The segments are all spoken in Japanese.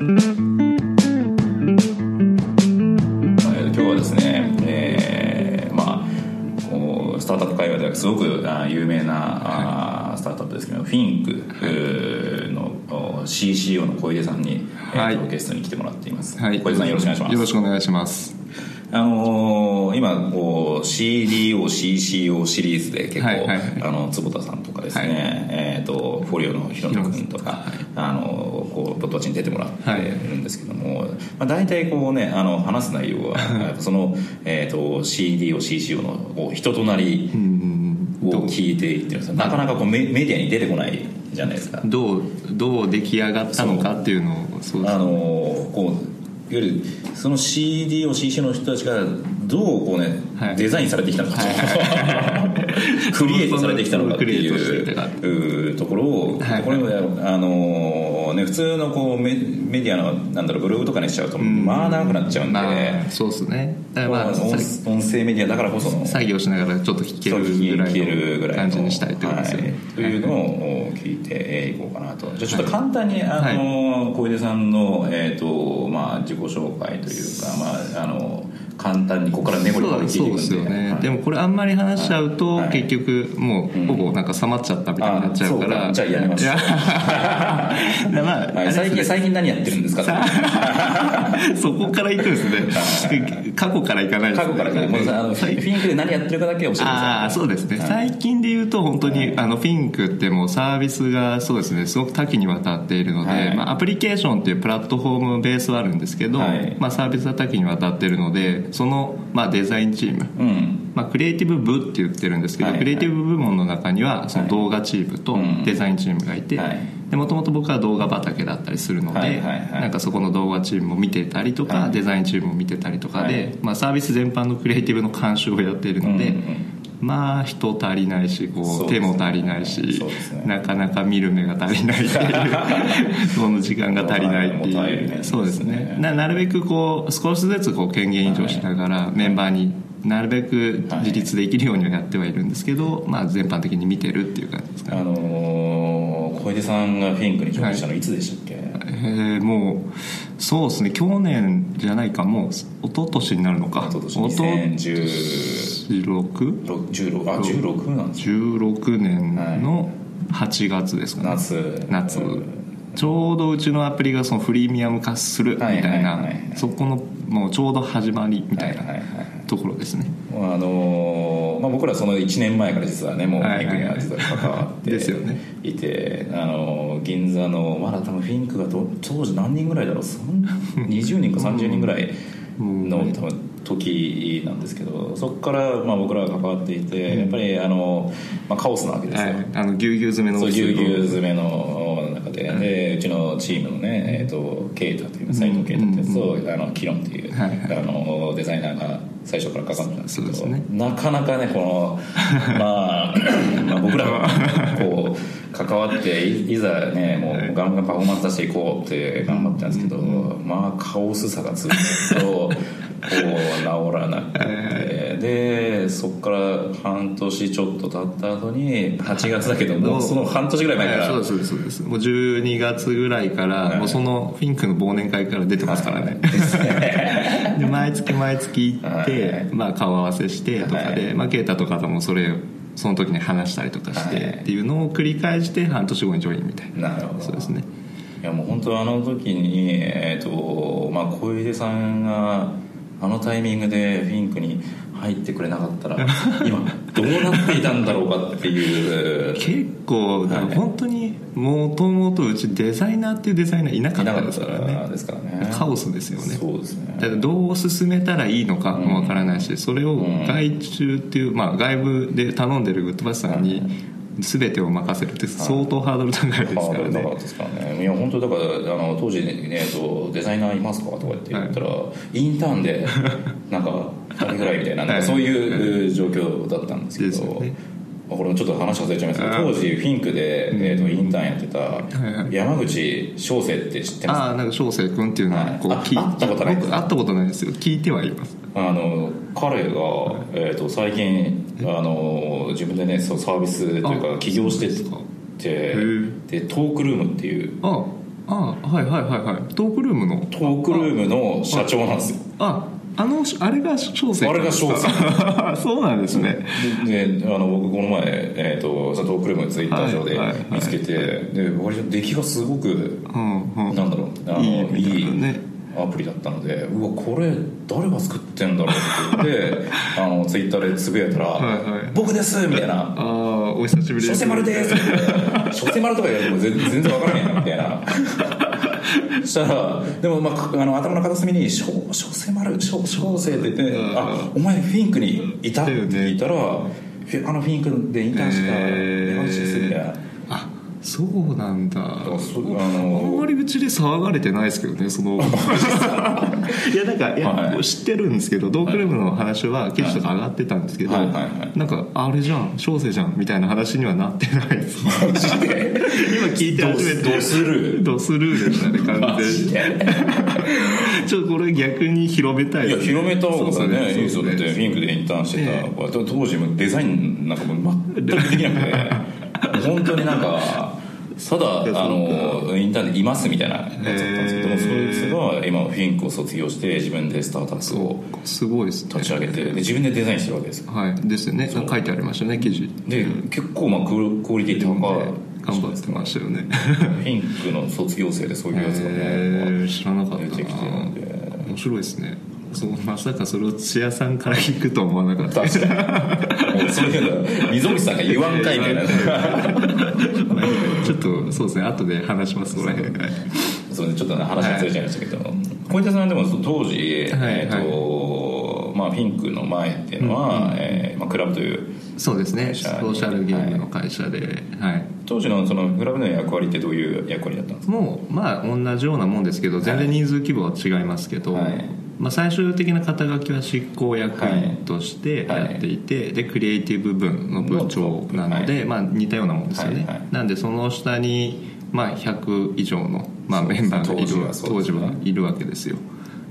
今日はですね、えーまあこうスタートアップ界隈ではすごくあ有名な、あスタートアップですけどフィンクえーのお CCO の小出さんに、はい。えーとゲストに来てもらっています、はい、小出さんよろしくお願いします。よろしくお願いします。あのー今こう CDO、CCO シリーズで結構、はいはいはい。あの坪田さんとかですね、はい。えー、とフォリオのヒロト君とか、あのーこうドワッチに出てもらってはい。るんですけども、まあ、大体こうねあの話す内容はその、えー、と CDO、CCO のこう人となりうんを聞いていってるんですよなかなかこうメメディアに出てこないじゃないですか。どうどう出来上がったのかっていうのをそうですあのこういわゆるその CD を CC の人たちがどうこうね、はい。デザインされてきたのか、クリエイトされてきたのかっていううところを、はい。これもあのね普通のこうメメディアのなんだろうブログとかにしちゃうと、まあ長くなっちゃうんで、まあそうですね。だからまあ音声メディアだからこその。作業しながらちょっと弾けるぐら聞けるぐらいの。感じにしたいとですよね、はい。というのを聞いていこうかなと。じゃあちょっと簡単にあの小出さんの、えーとまあ、自己紹介というか、まあ、あの簡単にここから根掘りそう掘り聞いていくんで。ですよね、はい。でもこれあんまり話しちゃうと、はい。結局もうほぼなんか冷まっちゃったみたいになっちゃうから、うか。じゃあやめましょうまあ、最近最近何やってるんですか？そこから行くんですね。過去から行かないですね。過去からあのフ最ィンクで何やってるかだけ教えてください。ああそうですね、はい。最近で言うと本当に、あのフィンクってもうサービスがそうですね。すごく多岐にわたっているので、はい。まあ、アプリケーションっていうプラットフォームベースはあるんですけど、はい。まあ、サービスは多岐にわたっているのでその、まあ、デザインチーム、うん。まあ、クリエイティブ部って言ってるんですけど、はいクリエイティブ部門の中にはその動画チームとうん。デザインチームがいて、はい。でもともと僕は動画畑だったりするので、はいはいはい。なんかそこの動画チームを見てたりとか、はい。デザインチームを見てたりとかで、はい。まあ、サービス全般のクリエイティブの監修をやっているので、うんうんまあ人足りないしこそう手も足りないし、ね。なかなか見る目が足りないっていう その時間が足りないっていう。そうですね。ななるべくこう少しずつこう権限移譲しながらメンバーになるべく自立できるようにはやってはいるんですけど、まあ、全般的に見てるっていう感じですかね。あのー小出さんがフィンクにジョインしたのいつでしたっけ、えーもうそうですね。去年じゃないか。もう一昨年になるのか。一昨年一昨2016 16 16あ16なんですよ16年の8月ですかね、夏。夏。うんちょうどうちのアプリがそのフリーミアム化するみたいはいはいなはいはい。そこのもうちょうど始まりみたいなはいはいはいところですね。あのーまあ、僕らその1年前から実はねもうフはいはい。ィンクには実は関わってですよね。いて、あのー銀座のまだ多分フィンクがど当時何人ぐらいだろう？そん20人か30人ぐらい のうん多分時なんですけどそこからまあ僕らが関わっていてやっぱりあの、まあ、カオスなわけですよ、はい。あのぎゅうぎゅう詰めのぎゅうぎゅう詰めの中で,、でうちのチームのね、えー、とケイタという斎藤ケイタってやつと、あのキロンっていう、はいはい。あのデザイナーが最初から関わってたんですけどね。なかなかねこのまあ まあ僕らがこう関わっていいざねもうガンガンパフォーマンス出していこうって頑張ってたんですけど、まあカオスさがずっと こう治らなくて、でそこから半年ちょっと経った後に8月だけど もうその半年ぐらい前から。はいそうですそうです。そうですもう12月ぐらいから、い。もうそのフィンクの忘年会から出てますからね、で 毎月毎月行って、はい。まあ、顔合わせしてとかで、はい。まあ、ケイタとかともそれその時に話したりとかして、はい。っていうのを繰り返して半年後にジョインみたいな。なるほど。そうですね。いやもう本当あの時にえっ、とまあ小出さんがあのタイミングでフィンクに入ってくれなかったら今どうなっていたんだろうかっていう。結構だから本当にもともとうちデザイナーっていうデザイナーいなかったですからね。ですからね。カオスですよね。そうですね。だからどう進めたらいいのかもわからないし、それを外注っていう、まあ、外部で頼んでるグッドバスさんに全てを任せるって相当ハードル高いですからね。ったですからね。いや本当だからあの当時ねえっとデザイナーいますか?」とかって言ったら、インターンでなんか2人ぐらいみたいななんかそういう状況だったんですけど、これもちょっと話外れちゃいますけど当時フィンクで、えー、とインターンやってた山口翔生って知ってますああなんか翔生君っていうのはこうはい聞いあ会ったことないです僕会ったことないですよ。聞いてはいます。あの彼が、えー、と最近あの自分でねそうサービスというかあ起業してそうですかてー。でトークルームっていうあああはいはいはいはい。トークルームの？トークルームの社長なんですよ。ああのあれが小生あれが小生。そうなんですね。であの僕この前、えー、とそのトークルームツイッター上ではいはいはい。見つけて、で割と出来がすごくうんうん。なんだろうあのいいみたいいアプリだったのでうわこれ誰が作ってんだろうって言って あのツイッターでつぶやいたら「はいはい。僕です!」みたいな。ああお久しぶ「りです。小生丸です!」って「小生丸」とか言われても全全然わからへんやんみたいなそしたらでも、まあ、あの頭の片隅に「小小生丸小小生」って言ってうん「あお前フィンクにいた?」って聞いたら「フィあのフィンクでインターンした山口です」みたいな。あそうなんだ。あんまりうちで騒がれてないですけどねその。いやなんかいや、はい。知ってるんですけどドークルームの話は記事とか上がってたんですけど、はい。はい。はい。なんかあれじゃん小生じゃんみたいな話にはなってないです。今聞いて初めて。ドスルードスルーでしたね完マ全にちょっとこれ逆に広めたいいや広めた方がねいいですってフィンクでインターンしてた、え当時もデザインなんかもう全くできなくて 本当になんかただあのインターンでいますみたいなやつだったんですけど、へー。そいつが今フィンクを卒業して自分でスタートアップをすごいですね。立ち上げてで自分でデザインしてるわけですよ。はい。ですよね。書いてありましたね記事。で結構まあクオリティ高い。頑張ってましたよね。フィンクの卒業生でそういうやつがね、知らなかったな。面白いですねそうまさかそれを土屋さんから聞くと思わなかった。確かにもうそういうの溝口さんが言わんかいみたいなちょっとそうですね後で話しますこれはい。そうちょっとね話がずれちゃいましたけど、小池さんでも当時、はい。えーとまあ、フィンクの前っていうのは、えーまあ、クラブというそうですね。ソーシャルゲームの会社ではい。当時のそのクラブの役割ってどういう役割だったんですかもうまあ同じようなもんですけど全然人数規模は違いますけど、はいまあ、最終的な肩書きは執行役員としてはい。やっていて、でクリエイティブ部の部長なので、はい。まあ、似たようなもんですよね、はいはい。なんでその下に、まあ、100以上の、まあ、メンバーがいる当時はいるわけですよ。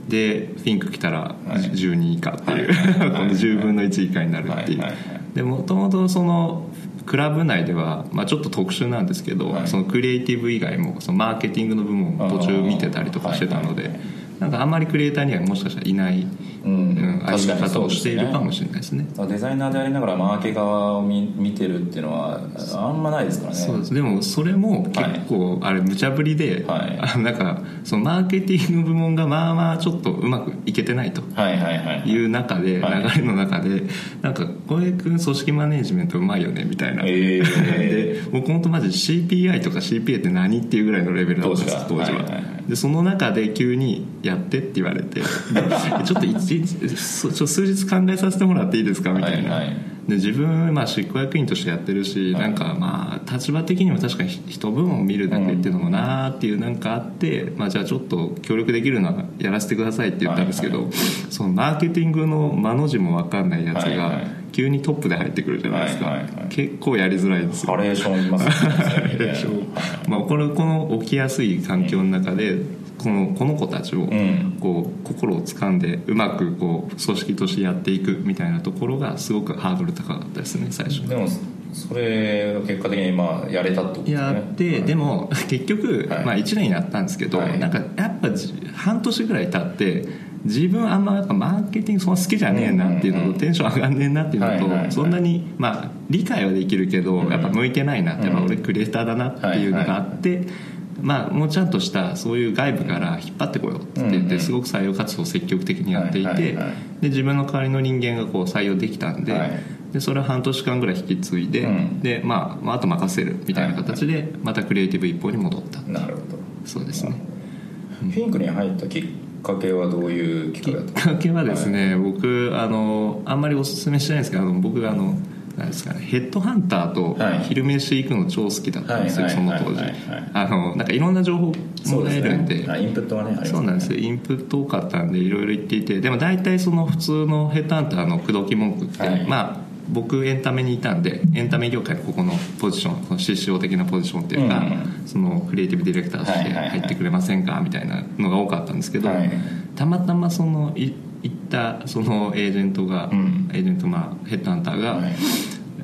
でフィンク来たらはい。10人以下っていう、はい。この10分の1以下になるっていう、はい。はい。はい。でもともとそのクラブ内では、まあ、ちょっと特殊なんですけど、はい。そのクリエイティブ以外もそのマーケティングの部門を途中見てたりとかしてたので、はい。はいなんかあんまりクリエイターにはもしかしたらいない、うん。うん、歩み方をしているかもしれないですね。デザイナーでありながらマーケ側を見見てるっていうのはあんまないですからね。そうです。でもそれも結構あれ無茶ぶりで、はい。あのなんかそのマーケティング部門がまあまあちょっとうまくいけてないとはいはいはいい。う中で、はい。流れの中でなんか小江君組織マネジメントうまいよねみたいな、え で僕本当マジ CPI とか CPA って何っていうぐらいのレベルだったんです当時は。はいはいでその中で急に「やって」って言われて でちょっと一数日考えさせてもらっていいですかみたいな、はいはい。で自分、まあ、執行役員としてやってるし、なんかまあ立場的にも確かに一部門を見るだけっていうのもなーっていうなんかあって、まあ、じゃあちょっと協力できるのはやらせてくださいって言ったんですけど、そのマーケティングの間の字も分かんないやつがはいはい急にトップで入ってくるじゃないですか、はいはいはい。結構やりづらいんですよ。ハレーションいますね。まあ、これこの起きやすい環境の中でこのこの子たちをん。こう心を掴んでうまくこう組織としてやっていくみたいなところがすごくハードル高かったですね最初。でもそれが結果的にまあやれたってことですね。やってでも結局、はい。まあ、1年やったんですけど、はい。なんかやっぱじ半年ぐらい経って自分あんまやっぱマーケティングそんな好きじゃねえなっていうのと、うんうんうんテンション上がんねえなっていうのと、はいはいはい。そんなにまあ理解はできるけど、うん。やっぱ向いてないなって、うん。俺クリエイターだなっていうのがあって、まあもうちゃんとしたそういう外部から引っ張ってこようって言って、すごく採用活動を積極的にやっていて、はいはいはい。で自分の代わりの人間がこう採用できたんで,、はい。でそれを半年間ぐらい引き継いで、うん。でまあ、まああと任せるみたいな形でまたクリエイティブ一方に戻ったなるほど。そうですね。フィンクに入ったきっかけはどういうきっかけだったんですきっかけはですね、僕あのあんまりおすすめしてないんですけどあの僕があのなんですかねヘッドハンターとはい。昼飯行くの超好きだったんですよ、はいその当時。はいはいはい。あのなんかいろんな情報もらえるんで。あインプットはねねそうなんですよ。インプット多かったんでいろいろ言っていて。でも大体その普通のヘッドハンターの口説き文句って、はい。まあ僕エンタメにいたんでエンタメ業界のここのポジションこの師匠的なポジションっていうか、うん。そのクリエイティブディレクターとして入ってくれませんかみたいなのが多かったんですけど、はい。たまたまそのい行ったそのエージェントが、うん。エージェントまあヘッドハンターが、はい。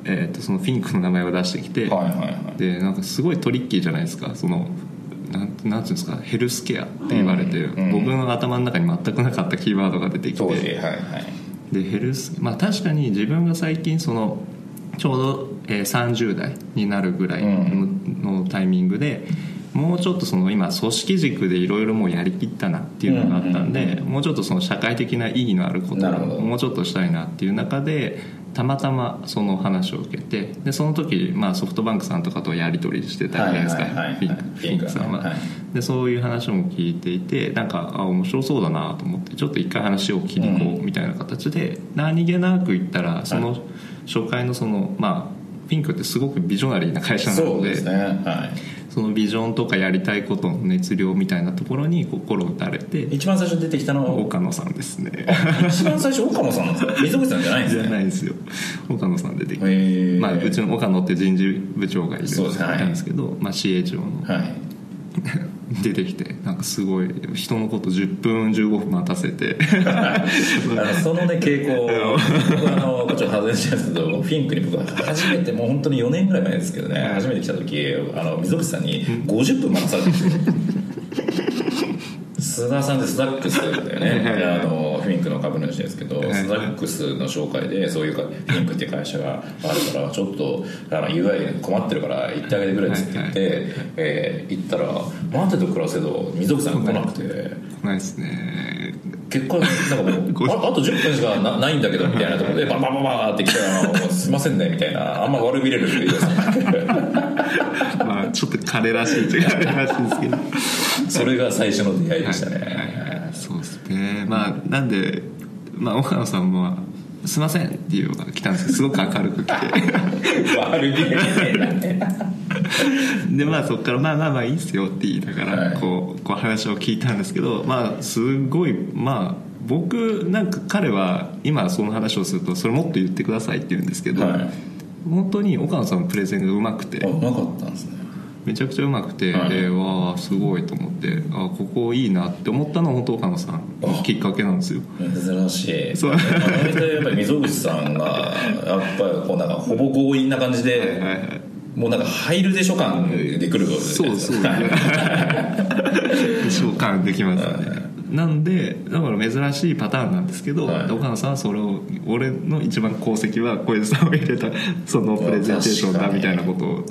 えー、とそのフィンクの名前を出してきて、はいはいはいでなんかすごいトリッキーじゃないですかそのなんなんていうんですかヘルスケアって言われて、うんうん僕の頭の中に全くなかったキーワードが出てきてはいはいでヘルスまあ確かに自分が最近そのちょうど、えー30代になるぐらいの,、のタイミングでもうちょっとその今組織軸でいろいろもうやりきったなっていうのがあったんで、もうちょっとその社会的な意義のあることをもうちょっとしたいなっていう中でたまたまその話を受けてでその時、まあ、ソフトバンクさんとかとやり取りしてたじゃないですか。フィンクさんは、はいでそういう話も聞いていてなんかあ面白そうだなと思ってちょっと一回話を切りこうみたいな形で、何気なく言ったらその初回のそのまあフィンクってすごくビジョナリーな会社なのでそうですね。はいそのビジョンとかやりたいことの熱量みたいなところに心打たれて一番最初に出てきたのは？岡野さんですね。一番最初岡野さんなんですか溝口さんじゃないんですじゃねないですよ。岡野さん出てきて、まあ、うちの岡野って人事部長がいるんですけど、まあ、CHO の。はい 出てきてなんかすごい人のこと10分15分待たせて。そのね傾向。僕あのこっちを外れちゃうんですけどフィンクに僕は初めてもう本当に4年ぐらい前ですけどね。初めて来た時あの溝口さんに50分待たされてるんですよ。須田さんってスダックスだよね。あのフィンクの株主ですけどはい。スダックスの紹介でそういうかフィンクっていう会社があるからちょっとあの UI 困ってるから行ってあげてくれっつって言って、えー行ったら待てと暮らせど溝口さんが来なくて。ないです。ね。結果なんかもう ああと10分しかなないんだけどみたいなところでバンバンバンバンって来たらすいませんねみたいなあんま悪びれる人いですまあちょっと彼らしいというか彼らしいですけどそれが最初の出会いでしたね、そうですねまあなんで、まあ、岡野さんも「すいません」っていうのが来たんですけどすごく明るく来て。悪びれねでまあそこから「まあまあまあいいっすよ」って言いながら、はい。こうこう話を聞いたんですけどまあすごいまあ僕なんか彼は今その話をするとそれもっと言ってくださいって言うんですけど、はい。本当に岡野さんのプレゼンがうまくて。あうまかったんですねめちゃくちゃうまくて、はい。でわあすごいと思ってあここいいなって思ったのは本当岡野さんあ。きっかけなんですよ。珍しい。そう。やっぱり溝口さんがやっぱりこうなんかほぼ強引な感じで、はいはいもうなんか入るでしょ感でくるわけですそうそう召喚できますよねなんでだから珍しいパターンなんですけど、はい。岡野さんはそれを俺の一番功績は小枝さんを入れたそのプレゼンテーションだみたいなことを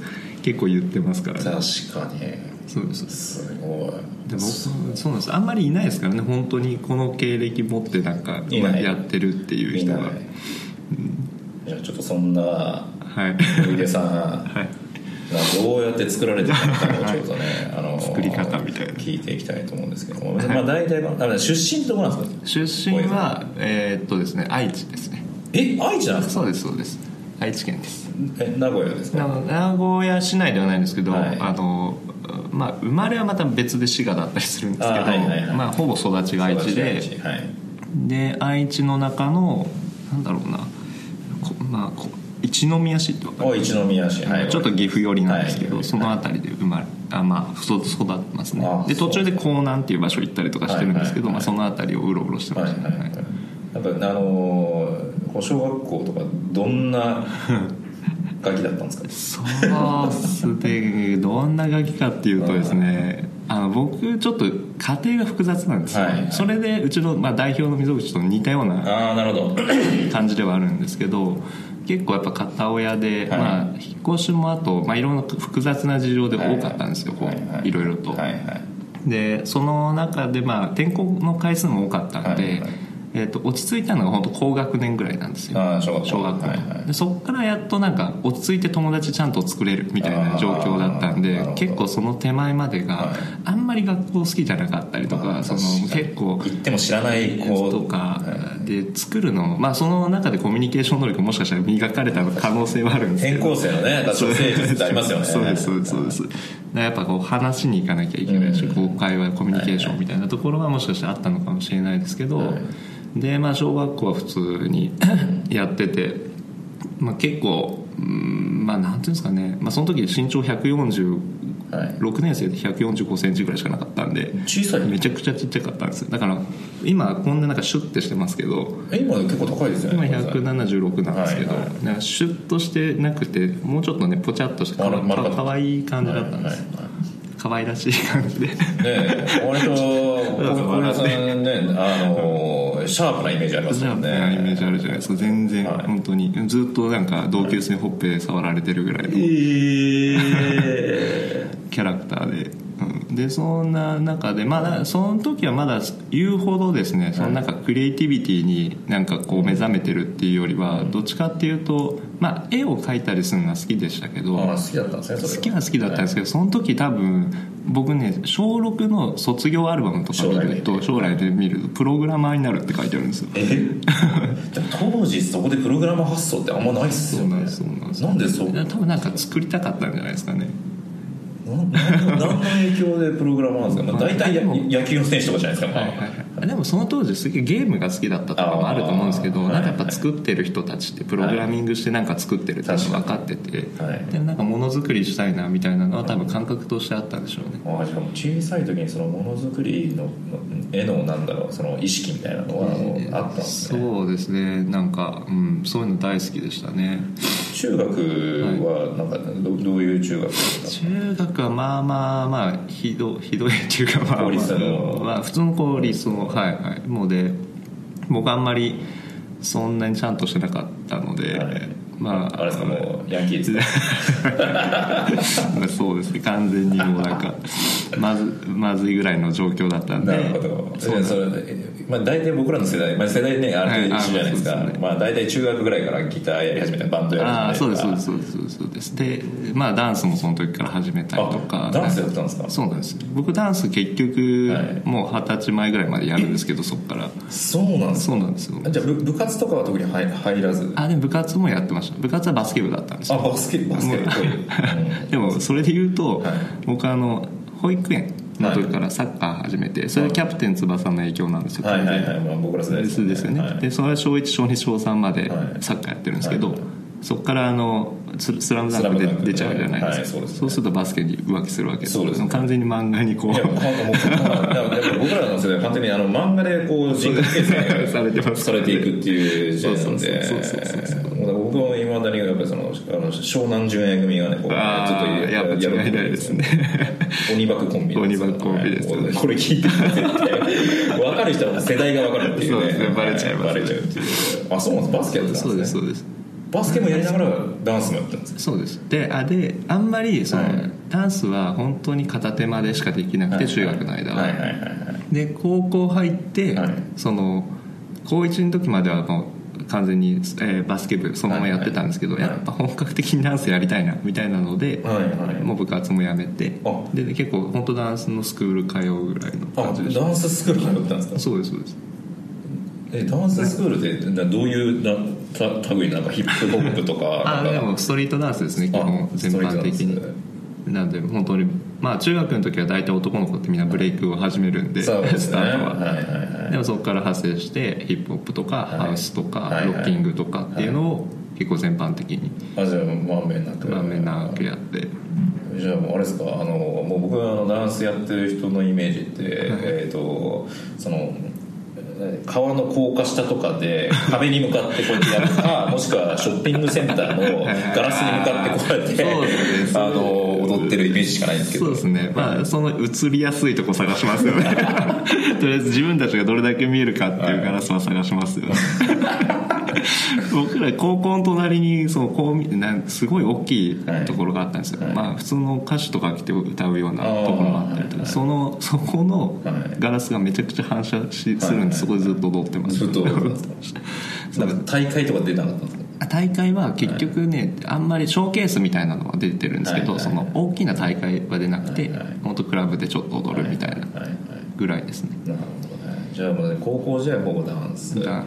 結構言ってますから、ね、確かに。そうです。すごいで僕そうなんです。あんまりいないですからね。本当にこの経歴持ってなんかやってるっていう人がじゃあちょっとそんなはい。小出さんはい。どうやって作られてたのかをちょっとね、あの作り方みたいな。聞いていきたいと思うんですけども、まあ大体あの出身ってどこなんですか？出身はえーっとですね愛知ですね。え愛知なんですか？そうですそうです。愛知県ですえ名古屋ですか？な名古屋市内ではないんですけど、はい。あのまあ、生まれはまた別で滋賀だったりするんですけど、まあ、ほぼ育ちが愛知でで愛知の中のなんだろうなこまあこ一宮市って分かるお一宮市。はい。ちょっと岐阜寄りなんですけど、はいその辺りで生まれあまあ育育ってますね。あで途中で江南っていう場所行ったりとかしてるんですけど、まあ、その辺りをうろうろしてました。ね、はいはいはい。なんかあのー小学校とかどんなガキだったんですか？そうっすね。どんなガキかっていうとですねあの僕ちょっと家庭が複雑なんですよ、はいはい。それでうちの、まあ、代表の溝口と似たような 感じではあるんですけど結構やっぱ片親で、はい。まあ、引っ越しもあと、まあ、いろんな複雑な事情で多かったんですよ、こういろいろと、はいはい。でその中で、まあ、転校の回数も多かったんで、はいはいえー、と落ち着いたのが本当高学年ぐらいなんですよ。小学校。小学校、はいはい。でそこからやっとなんか落ち着いて友達ちゃんと作れるみたいな状況だったんで結構その手前までが、はい。あんまり学校好きじゃなかったりとかその結構行っても知らない子。とかはで作るのまあその中でコミュニケーション能力もしかしたら磨かれた可能性はあるんですけど。転校生のね女性術ってありますよね。そうですそうですそうです。やっぱこう話しに行かなきゃいけないし、うん。こう会話コミュニケーションみたいなところはもしかしたらあったのかもしれないですけど、はいでまあ小学校は普通に やってて、まあ、結構うんまあなんていうんですかね、まあ、その時身長146はい年生で1 4 5センチぐらいしかなかったんで小さいめちゃくちゃちっちゃかったんですよ。だから今こんななんかシュッてしてますけどえ今結構高いですよね今176なんですけど、はいはい。シュッとしてなくてもうちょっとねポチャッとしてかかかわいい感じだったんです、はいはい可愛らしい感じで。ね割と小倉さん。ねあのシャープなイメージありますシャープなイメージあるじゃないですか。全然、はい。本当に。ずっとなんか同級生にほっぺ触られてるぐらいのえ キャラクターで、うん、でそんな中でまだその時はまだ言うほどですねそのなんかクリエイティビティになんかこう目覚めてるっていうよりはどっちかっていうとまあ絵を描いたりするのが好きでしたけど好きだったんですね好きは好きだったんですけど、その時多分僕ね小6の卒業アルバムとか見ると将来で見るとプログラマーになるって書いてあるんですよ。当時そこでプログラム発想ってあんまないっすよね。そうなんですそうなんです。なんでそう？多分なんか作りたかったんじゃないですかね何の影響でプログラマーなんですか、まあ、大体野球の選手とかじゃないですか、まあでもその当時すげえゲームが好きだったとかもあると思うんですけどなんかやっぱ作ってる人たちってプログラミングしてなんか作ってるっていうの分かっててはいでなんかものづくりしたいなみたいなのは多分感覚としてあったんでしょうね。小さい時にそのものづくりのの絵のなんだろうその意識みたいなのはもうあったんですね、そうですね。なんか、うん、そういうの大好きでしたね。中学はなんかどどういう中学中学はまあまあまあひどひどいっていうかまあ、まあ、普通の公立のはいはい。もうで僕あんまりそんなにちゃんとしてなかったので、はい。まああれですかもうヤンキーですね そうですね完全にもうなんかまずまずいぐらいの状況だったんで。なるほど。それそれまあ大体僕らの世代、まあ、世代ねある程度一緒じゃないですか、はいあすね。まあ大体中学ぐらいからギターやり始めたバンドやり始めたそうですそうですそうですそうです。でまあダンスもその時から始めたりとか。あダンスやってたんですか？そうなんです。僕ダンス結局、はい。もう二十歳前ぐらいまでやるんですけどそこから。そうなんですそうなんですよ。かじゃあ部部活とかは特に入入らず？あでも部活もやってました部活はバスケ部だったんですよ。あバスケバスケ。っぽい、うん。でもそれで言うと、はい。僕あの保育園の時からサッカー始めてそれはキャプテン翼の影響なんですよ。はいはいはい、まあ、僕ら世代ですですよね、はい。でそれは小1小2小3まではい。サッカーやってるんですけど、はい。そこからあのススラムダンクで。出ちゃうじゃないですか、はい。そうですね。するとバスケに浮気するわけです。そうですね。完全に漫画にこういや、僕らの世代は完全にあの漫画でこう人格形成されていくっていう時代なんで。そうそうそうそうそう、もう僕もいまだにやっぱりそのあの湘南純愛組がね、こうちょっとやっぱ違いないですね。鬼バクコンビ鬼バクコンビですこれ聞いて絶対。分かる人は世代が分かるっていうね。そうですねバレちゃいますバレちゃうっていう。あそうなんです。バスケやってたそんですね。うですそうです。バスケもやりながらダンスもやってたんですそうです。であであんまりその、はい。ダンスは本当に片手間でしかできなくて、中学の間は、はいはいはいはい。で高校入って、はい。その高1の時まではもう完全に、えーバスケ部そのままやってたんですけど、はいはいやっぱ本格的にダンスやりたいなみたいなので、はいはい。もう部活もやめて。あ。で結構本当ダンスのスクール通うぐらいのあ感じでダンススクール通ったんですか？そうですそうです。えダンススクールってなどういうなた類なんかヒップホップとかあでもストリートダンスですね基あ本全般的になんで本当にまあ中学の時は大体男の子ってみんなブレイクを始めるんで、そうですね。スタートは、はいはいはいでもそこから派生してヒップホップとか、はいハウスとか、はい。はいロッキングとかっていうのを結構全般的にあじゃあまんべんなくまめなくやって。じゃあもうあれですか？あのもう僕はあのダンスやってる人のイメージって、えっ、とそのえー川の高架下とかで壁に向かってこうやってやるかもしくはショッピングセンターのガラスに向かってこうやってそうですね。あの踊ってるイメージしかないんですけど。そうですね。まあその映りやすいとこ探しますよね。とりあえず自分たちがどれだけ見えるかっていうガラスは探しますよね。僕ら高校の隣にそうこう見なんすごい大きいところがあったんですよ、はい。まあ普通の歌手とか来て歌うようなところもあったりとか、そのそこのはい。ガラスがめちゃくちゃ反射しするんで、そこでずっと踊ってますずっと踊ってます 大会とか出なかったんですか大会は結局ね、あんまりショーケースみたいなのは出てるんですけど、はいはいはい。その大きな大会は出なくて、はいはい。本当クラブでちょっと踊るみたいなはいはいぐらいですね、なるほどね。じゃあもうね高校時代はほぼダンス。だ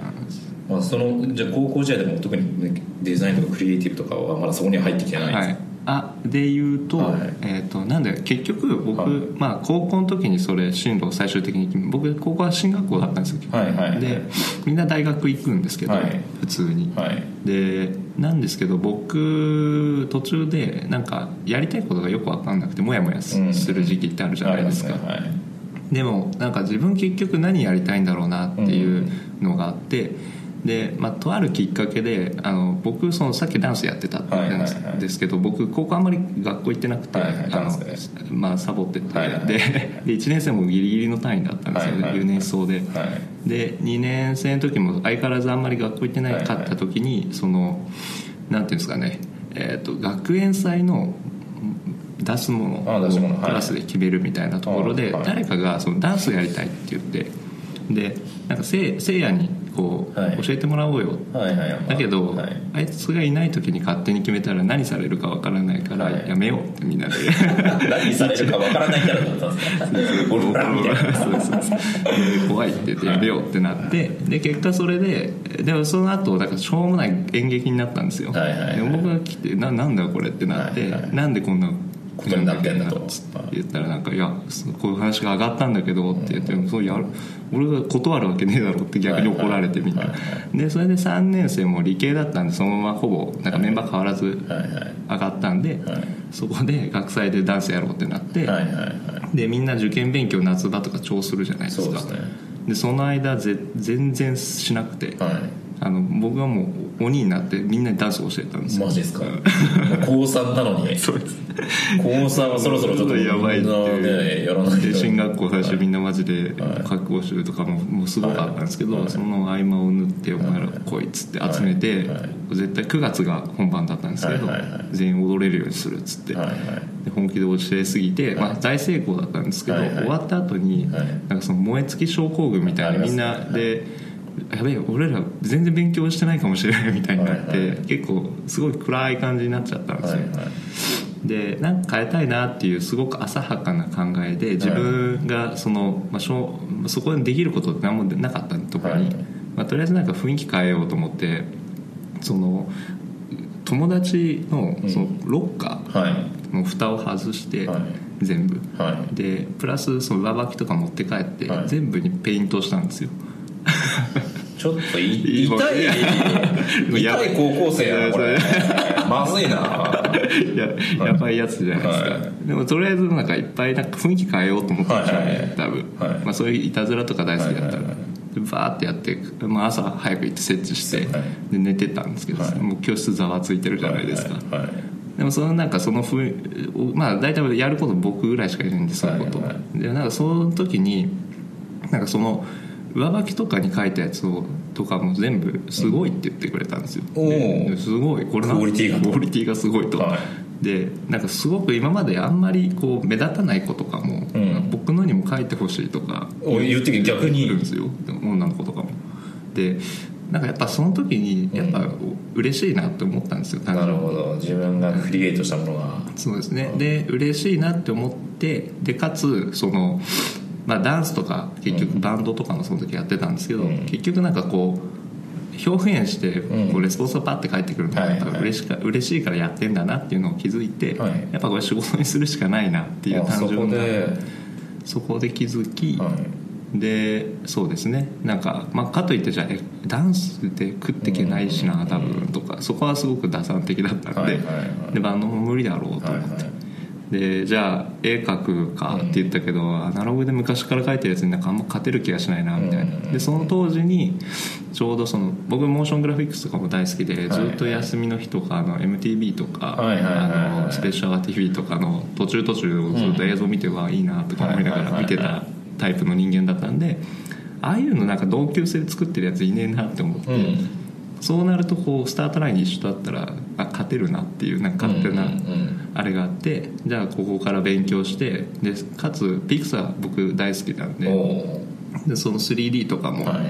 まあ、そのじゃあ高校時代でも特に、ね、デザインとかクリエイティブとかはまだそこには入ってきてないんですか、はい、あで言うと,、はい。えー、となんで結局僕、はい。まあ、高校の時にそれ進路を最終的に僕高校は進学校だったんですよ、はいはいはい。でみんな大学行くんですけど、はい。普通に、はい。でなんですけど僕途中でなんかやりたいことがよく分かんなくてモヤモヤす,、うん。る時期ってあるじゃないですか。ありますねはい。でもなんか自分結局何やりたいんだろうなっていうのがあってで、まあ、とあるきっかけであの僕そのさっきダンスやってたんですけど、僕高校あんまり学校行ってなくて、はいはいあのまあ、サボってて、はいはいでで1年生もギリギリの単位だったんですよ、はいはい留年しそうで、はい。で2年生の時も相変わらずあんまり学校行ってなかった時に、そのなんていうんですかね、えー、と学園祭の出すものをクラスで決めるみたいなところではい誰かがそのダンスやりたいって言ってでなんかせいやにこう、はい。教えてもらおうよ。はいはい。はいだけど、はい。あいつがいない時に勝手に決めたら何されるかわからないからはい。やめようってみんなで。何されるかわからないキャラだったんですか怖いって言ってやめようってなってで結果それででもその後なんかしょうもない演劇になったんですよ、はいはいはい。で僕が来てななんだよこれってなって、はいはい。なんでこんなことになってんだとつって言ったらなんか「いやこういう話が上がったんだけど」って言って「そうやる俺が断るわけねえだろ」って逆に怒られてみたいでそれで3年生も理系だったんでそのままほぼなんかメンバー変わらず上がったんで、はいそこで学祭でダンスやろうってなって、でみんな受験勉強夏場とか超するじゃないですか。でその間ぜ全然しなくて、はいあの僕はもう鬼になってみんなにダンスを教えたんですよ。マジですか？高3なのに。そうです。高3はそろそろちょっとやばいっていうねやらないとで進学校最初みんなマジではい。覚悟習とかももうすごかったんですけど、はい。その合間を縫って「お前ら来い」っつって集めて、はい。はい。絶対9月が本番だったんですけど、全員踊れるようにするっつって、はい。はいで本気で教えすぎて、まあ、大成功だったんですけど、終わった後に、はい。なんかその燃え尽き症候群みたいなみんなで。やべえ俺ら全然勉強してないかもしれないみたいになって、はいはい。結構すごい暗い感じになっちゃったんですよ、はいはい。でなんか変えたいなっていうすごく浅はかな考えで自分がその、まあ、しょうそこでできることって何もなかったところに、はい。まあ、とりあえずなんか雰囲気変えようと思ってその友達のそのロッカはい。ーの蓋を外して、はい。全部。はい。でプラスその上履きとか持って帰って、はい。全部にペイントしたんですよ ちょっといいい痛 い。痛い高校生やなこれ。まずいな。いややばいやつじゃないですか、はでもとりあえずなんかいっぱいなんか雰囲気変えようと思ったんでしょうね、はいはいはい。多分、はい。まあ、そういういたずらとか大好きだったら、バーってやって、まあ、朝早く行って設置して、はいで寝てたんですけど、はい。もう教室ざわついてるじゃないですか、でもそのなんかそのふまあ大体やること僕ぐらいしかいないんでそういうこと、でなんかその時になんかその上履きとかに書いたやつをとかも全部すごいって言ってくれたんですよ、おー。ですごい。これなクオリティがクオリティがすごいと、はい。でなんかすごく今まであんまりこう目立たない子とかも、うん。僕のにも書いてほしいとかお言って逆に。言うんですよ。女の子とかも。でなんかやっぱその時にやっぱ嬉しいなって思ったんですよ単な純に。るほど。自分がクリエイトしたものが。そうですね。で嬉しいなって思ってでかつその、まあ、ダンスとか結局バンドとかもその時やってたんですけど、うん。結局なんかこう表現してうん。こうレスポンスがパッて返ってくるのがはいやっぱ嬉しか嬉しいからやってんだなっていうのを気づいて、はい。やっぱこれ仕事にするしかないなっていう単純なでそこで気づき、はい。でそうですね。なんか、まあ、かといってじゃあえダンスで食っていけないしな多分とかそこはすごく打算的だったんで,、でバンドも無理だろうと思って、でじゃあ絵描くかって言ったけど、アナログで昔から描いてるやつになんかあんま勝てる気がしないなみたいな、うんでその当時にちょうどその僕モーショングラフィックスとかも大好きで、いずっと休みの日とかあの MTV とか、はいはいあのスペシャル TV とかの途中途中をずっと映像見ては、いいなとか思いながら見てたタイプの人間だったんでああいうのなんか同級生で作ってるやついねえなって思って、うんそうなるとこうスタートラインに一緒だったらあ勝てるなっていうなんか勝手なうんうんうんあれがあってじゃあここから勉強してでかつピクサー僕大好きなんでおでその 3D とかも、はい。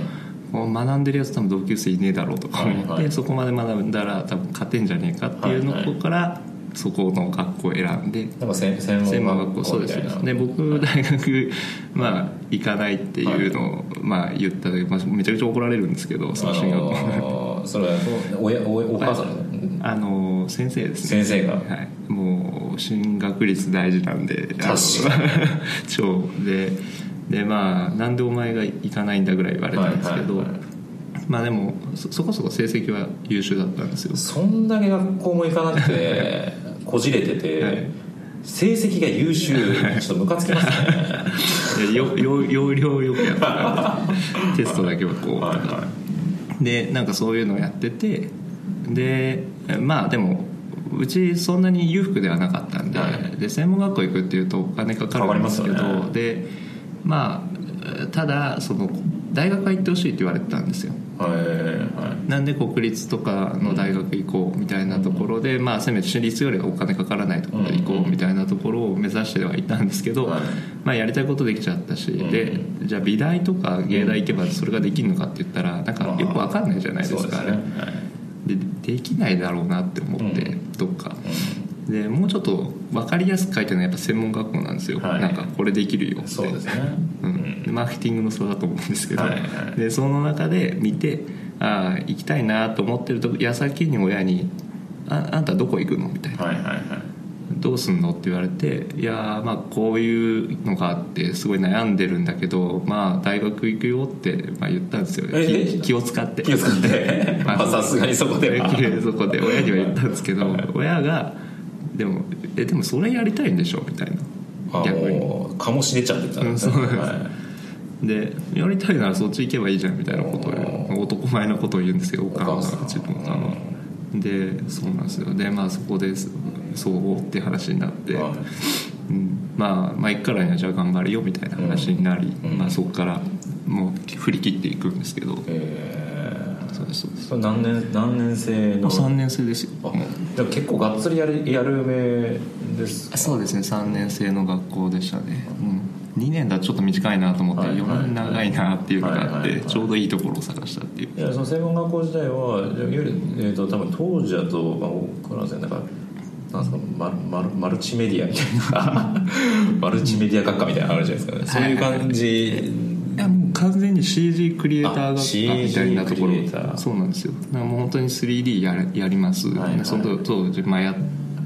こう学んでるやつ多分同級生いねえだろうとか思って、はいはい。そこまで学んだら多分勝てんじゃねえかっていうのはいはい。から、そこの学校を選んでなんか専専専門門学学校そうです校みたいな。で僕大学まあ行かないっていうのを、まあ言ったで、まあ、めちゃくちゃ怒られるんですけどその進学校あのーそれは親おお母さんあの先生ですね。先生が？はい、もう進学率大事なんで確か 超。ででまあなんでお前が行かないんだぐらい言われたんですけど、はいはいはいまあでもそそこそこ成績は優秀だったんですよ。そんだけ学校も行かなくてこじれてて、はい。成績が優秀ちょっとムカつきますね。よよ要領よくやった。らテストだけはこう。はいはでなんかそういうのをやっててでまあでもうちそんなに裕福ではなかったんで,、はい。で専門学校行くっていうとお金かかるんですけどね。でまあただその大学は行ってほしいって言われてたんですよ。はいはいなんで国立とかの大学行こうみたいなところで、まあせめて私立よりはお金かからないところで行こうみたいなところを目指してはいたんですけど、はい。まあやりたいことできちゃったし、ん。でじゃあ美大とか芸大行けばそれができるのかって言ったらなんかよくわかんないじゃないですか、ね。はい。でできないだろうなって思って、うん。どっかでもうちょっと分かりやすく書いてるのはやっぱ専門学校なんですよ、はい。なんかこれできるよって。そうですね。うん、でマーケティングの差だと思うんですけど、はいはい。でその中で見てああ行きたいなと思ってると矢先に親に「ああんたどこ行くの?」みたいな。はいはいはい「どうすんの?」って言われて「いやーまあこういうのがあってすごい悩んでるんだけどまあ大学行くよ」って、まあ、言ったんですよえ気気を使って。気を使って。まあ さすがにそこでは。そこで親には言ったんですけど親が「でもえでもそれやりたいんでしょ?」みたいな。あ逆に。もう醸し出ちゃってたんですねうんです。はでやりたいならそっち行けばいいじゃんみたいなことをお男前のことを言うんですよお母さんさんうちの。でそうなんですよ。でまあそこでそうって話になって、はい。うん、まあまあ行くからにはじゃあ頑張るよみたいな話になり、うん。まあ、そこからもう振り切っていくんですけど、えそうですそうです。何年何年生の？3年生ですよ。結構がっつりやるやる目です。かそうですね。3年生の学校でしたね、うん、2年だとちょっと短いなと思って、はいはい。4年長いなっていうのがあって、ちょうどいいところを探したっていう。いやその専門学校時代はいわゆる、えー、と多分当時だと、まあ、僕らなんかなんですかマルマルマルチメディアみたいな。マルチメディア学科みたいなのあるじゃないですか、そういう感じ、完全に CG クリエイターあ学科みたいなところー。そうなんですよ。だからもう本当に 3D ややります、はいはい。その当時マヤっ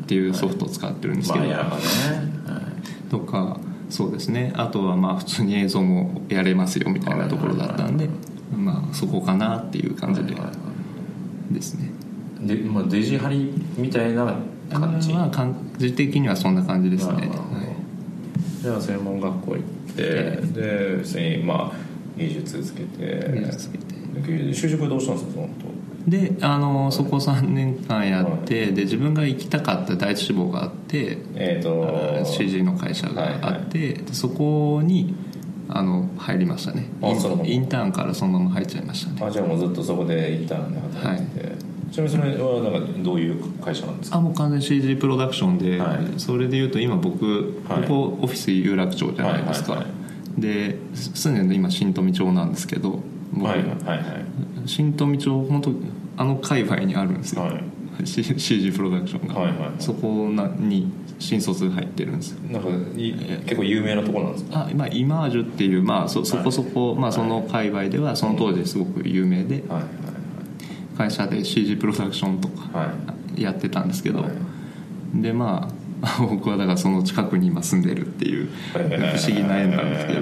ていうソフトを使ってるんですけど、まあやらね、はい。とかそうですね。あとはまあ普通に映像もやれますよみたいなところだったんで、まあそこかなっていう感じで。はいはいはですね。で、まあ、デジハリみたいな感じ？まあ感じ的にはそんな感じですね、はい。じゃあ専門学校行って、で普通にまあ技術つけて技術つけて。で就職はどうしたんですかその後？であのそこ3年間やって、で自分が行きたかった第一志望があってえっ、と CG の会社があって、でそこにあの入りましたね。インターンからそのまま入っちゃいましたね。あじゃあもうずっとそこでインターンで働いてて、ちなみにそれはなんかどういう会社なんですか？あもう完全に CG プロダクションで、はい。それでいうと今僕、はい。ここオフィス有楽町じゃないですか、はいはいはで住んでるの今新富町なんですけど僕はいはいはい。新富町本当あの界隈にあるんですよ、はい。CG プロダクションが、はいはいそこなに新卒入ってるんですよ。なんかい結構有名なところなんですか？あまあ、イマージュっていう、まあ、そそこそこ、まあ、その界隈ではその当時すごく有名ではい会社で CG プロダクションとかはいはい。やってたんですけど、はい。でまあ 僕はだからその近くに今住んでるっていう不思議な縁なんですけど、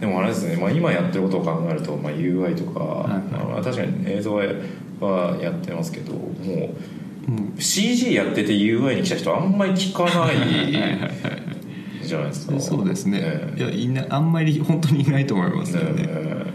でもあれですね、まあ、今やってることを考えると、まあ、UI とか、はいまあ、確かに映像はやってますけどもう CG やってて UI に来た人あんまり聞かないじゃないですか。そうですね、えいやいなあんまり本当にいないと思いますよねえ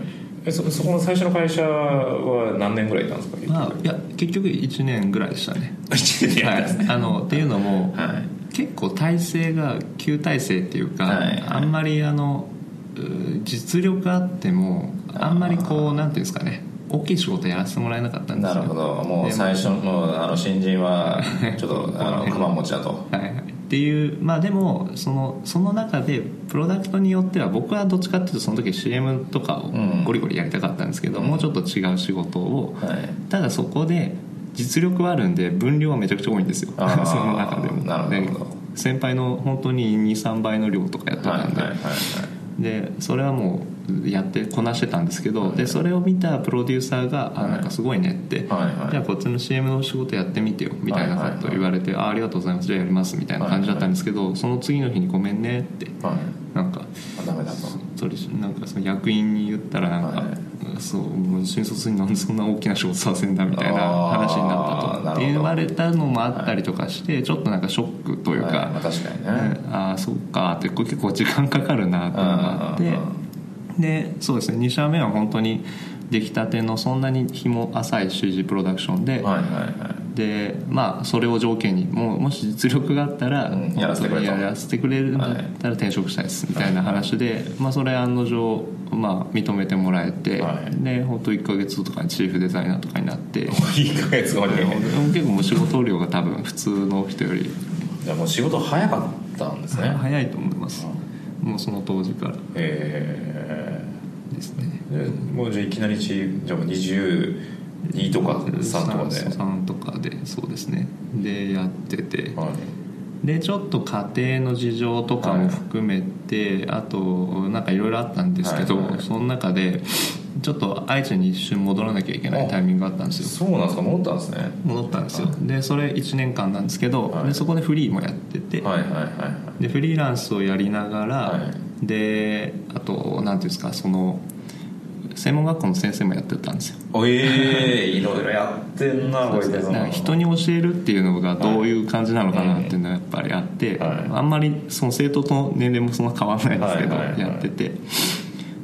そそこの最初の会社は何年ぐらいいたんですか？あ、いや結局1年ぐらいでしたね。1年はいやったんですね、あのっていうのも、はい。結構体制が旧体制っていうか、はいはい。あんまりあのう実力あってもあんまりこうなんていうんですかね大きい仕事やらせてもらえなかったんですよ。なるほど。もうで最初もうあの新人はちょっとあの カバン持ちだと。はいはい、っていうまあでもそのその中でプロダクトによっては僕はどっちかっていうとその時 CM とかをうん。ゴリゴリやりたかったんですけど、うん。もうちょっと違う仕事を、はい。ただそこで実力はあるんで分量はめちゃくちゃ多いんですよ。その中でも。なるほど。で先輩の本当に23倍の量とかやってはいたんで、はいはいはいでそれはもうやってこなしてたんですけど、でそれを見たプロデューサーが「あはい。なんかすごいね」って、はいはい。じゃあこっちの CM の仕事やってみてよみたいなことを言われて「あありがとうございます。じゃあやります」みたいな感じだったんですけど、その次の日に「ごめんね」ってはい。なんかそれなんかその役員に言ったらなんか、はいそうもう新卒になんでそんな大きな仕事させんだみたいな話になったとって言われたのもあったりとかして、ちょっとなんかショックというか、はいまあ、確かにね、ああそっかって結構時間かかるなっていうのがあってでそうですね2社目は本当に出来たてのそんなに日も浅い CG プロダクションで、はいはいはいでまあそれを条件にもうもし実力があったら、うんやらせてくれと。やらせてくれるんだったら転職したいですみたいな話で、まあ、それ案の定、まあ、認めてもらえて、はい。で本当1か月とかにチーフデザイナーとかになって 1ヶ月後に。結構もう仕事量が多分普通の人より。いやもう仕事早かったんですね。早いと思います。もうその当時から。えですね。もうじゃあいきなりチームじゃあもう22とか3とかで3とかでそうですね。でやってて。はい。でちょっと家庭の事情とかも含めて、あとなんかいろいろあったんですけど、はいはい。その中でちょっと愛知に一瞬戻らなきゃいけないタイミングがあったんですよ。そうなんですか？戻ったんですね。戻ったんですよ。でそれ1年間なんですけど、はい。でそこでフリーもやってて、はいはいはいはい。でフリーランスをやりながら、はであと何ていうんですかその専門学校の先生もやってたんですよ。おええいろいろやってんなこいつ人に教えるっていうのがどういう感じなのかなっていうのはやっぱりあって、はい。あんまりその生徒と年齢もそんな変わらないんですけど、はいはいはい。やってて。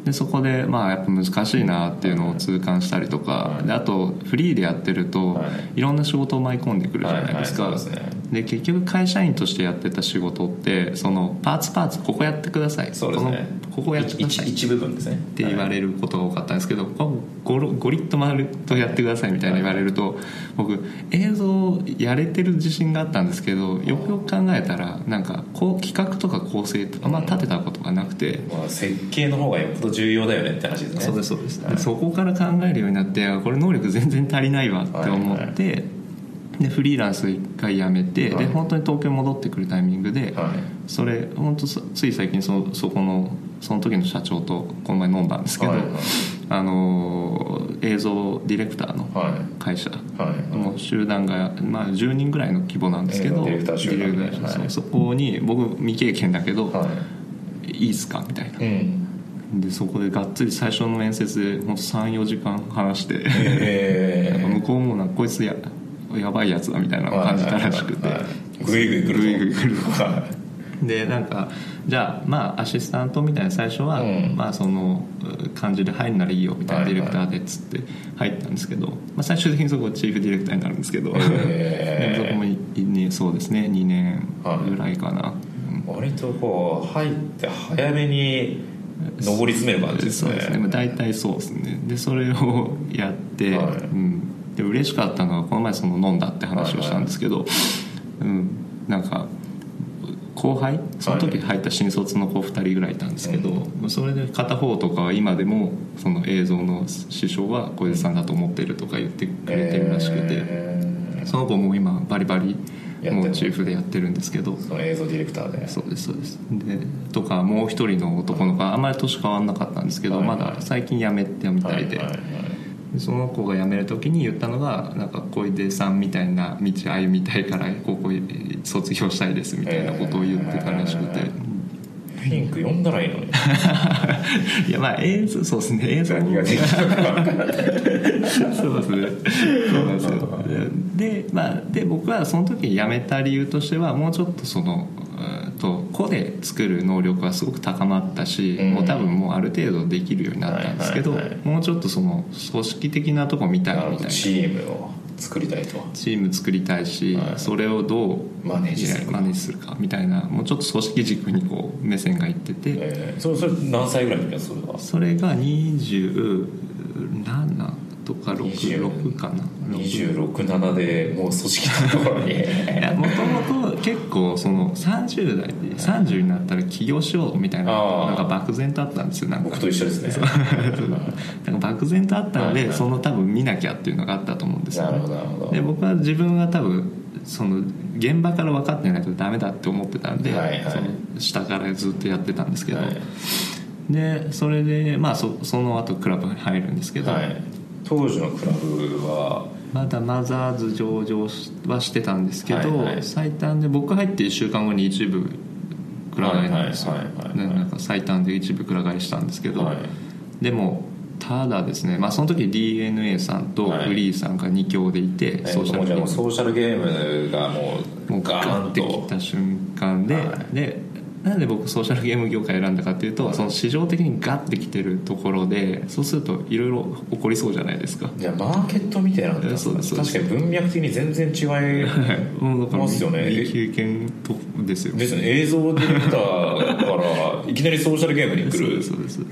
でそこでまあやっぱ難しいなっていうのを痛感したりとか、であとフリーでやってると、、はい。ろんな仕事を舞い込んでくるじゃないですか、はいはいそうで結局会社員としてやってた仕事ってそのパーツパーツここやってください。そうですね。このここやってください。一一部分ですね。って言われることが多かったんですけど、ゴロゴリッと丸とやってくださいみたいな言われると僕映像やれてる自信があったんですけどよくよく考えたらなんかこう企画とか構成とかあんま立てたことがなくて。まあ、設計の方がよっぽど重要だよねって話ですね。そうですそうです、はい。でそこから考えるようになってあこれ能力全然足りないわって思って、でフリーランス一回辞めて、はい。で本当に東京に戻ってくるタイミングで、はい。それ本当つい最近そそこのその時の社長とこの前飲んだんですけど、はいはい。あの映像ディレクターのはい。会社、はい。もう集団が、まあ、10人ぐらいの規模なんですけどディレクター集団そこに僕未経験だけど、はい。い、いっすかみたいな。うん。でそこでがっつり最初の面接で本当34時間話して、えなんか向こうもなこいつややばいやつだみたいなのを感じたらしくて。はいはいはい。グイグイ来るとグイグイ来るはでなんかじゃあまあアシスタントみたいな最初は、うん。まあそのう感じで入るならいいよみたいなはいはい。ディレクターでっつって入ったんですけど、まあ、最終的にそこチーフディレクターになるんですけど、へー。そこもいにそうですね2年ぐらいかな、うん。割とこう入って早めに上り詰める感じですね。そうですね、まあ、大体そうですね。でそれをやって、はい。うん、で嬉しかったのはこの前その飲んだって話をしたんですけど、うん、なんか後輩その時入った新卒の子2人ぐらいいたんですけど、それで片方とかは今でもその映像の師匠は小出さんだと思ってるとか言ってくれてるらしくて、えー。その子も今バリバリやってるもうチーフでやってるんですけど。その映像ディレクターで。そうですそうです。でとかもう一人の男の子はあんまり年変わんなかったんですけど、はい。はいまだ最近辞めてみたいで,、はいはいはいでその子が辞める時に言ったのがなんか小出さんみたいな道歩みたいからここ卒業したいですみたいなことを言ってたらしくて、えピンク読んだらいいのに。いやまあ映像そうですね。映像何ができそうですね。そうなんですよ。で,、まあ、で僕はその時辞めた理由としてはもうちょっとそのうんと個で作る能力がすごく高まったし、うん。もう多分もうある程度できるようになったんですけど、はいはいはい。もうちょっとその組織的なとこ見たいみたいな。チームを作りたいと。チーム作りたいし、はい。それをどうマネージするか。マネージするかみたいなもうちょっと組織軸にこう目線がいってて、えーそれそれ何歳ぐらいの時ですそれは？それが27とか66かな。267でもう組織のところに。いやもともと結構その30代で30になったら起業しようみたいななんか漠然とあったんですよなんか。僕と一緒ですね。なんか漠然とあったのでその多分見なきゃっていうのがあったと思うんですよ。なるほどなるほど。で僕は自分は多分その現場から分かってないとダメだって思ってたんで、はいはい。その下からずっとやってたんですけど、はい。でそれでまあそその後クラブに入るんですけど、はい当時のクラブはまだマザーズ上場はしてたんですけど、はいはい。最短で僕入って1週間後に一部くら替えなんですよ、はいはいはいはい。ねなんか最短で一部くら替えしたんですけど、はい。でもただですね、まあ、その時 DNA さんとはい。フリーさんが2強でいて、えーソーシャルゲーム。ソーシャルゲームがもうもうガガーンってきとた瞬間で、はい。でなんで僕ソーシャルゲーム業界選んだかっていうとその市場的にガッてきてるところでそうするといろいろ起こりそうじゃないですか。いやマーケットみたいなのってそうです確かに文脈的に全然違いますよね。未経験とですよ。ですよね。映像ディレクターからいきなりソーシャルゲームに来る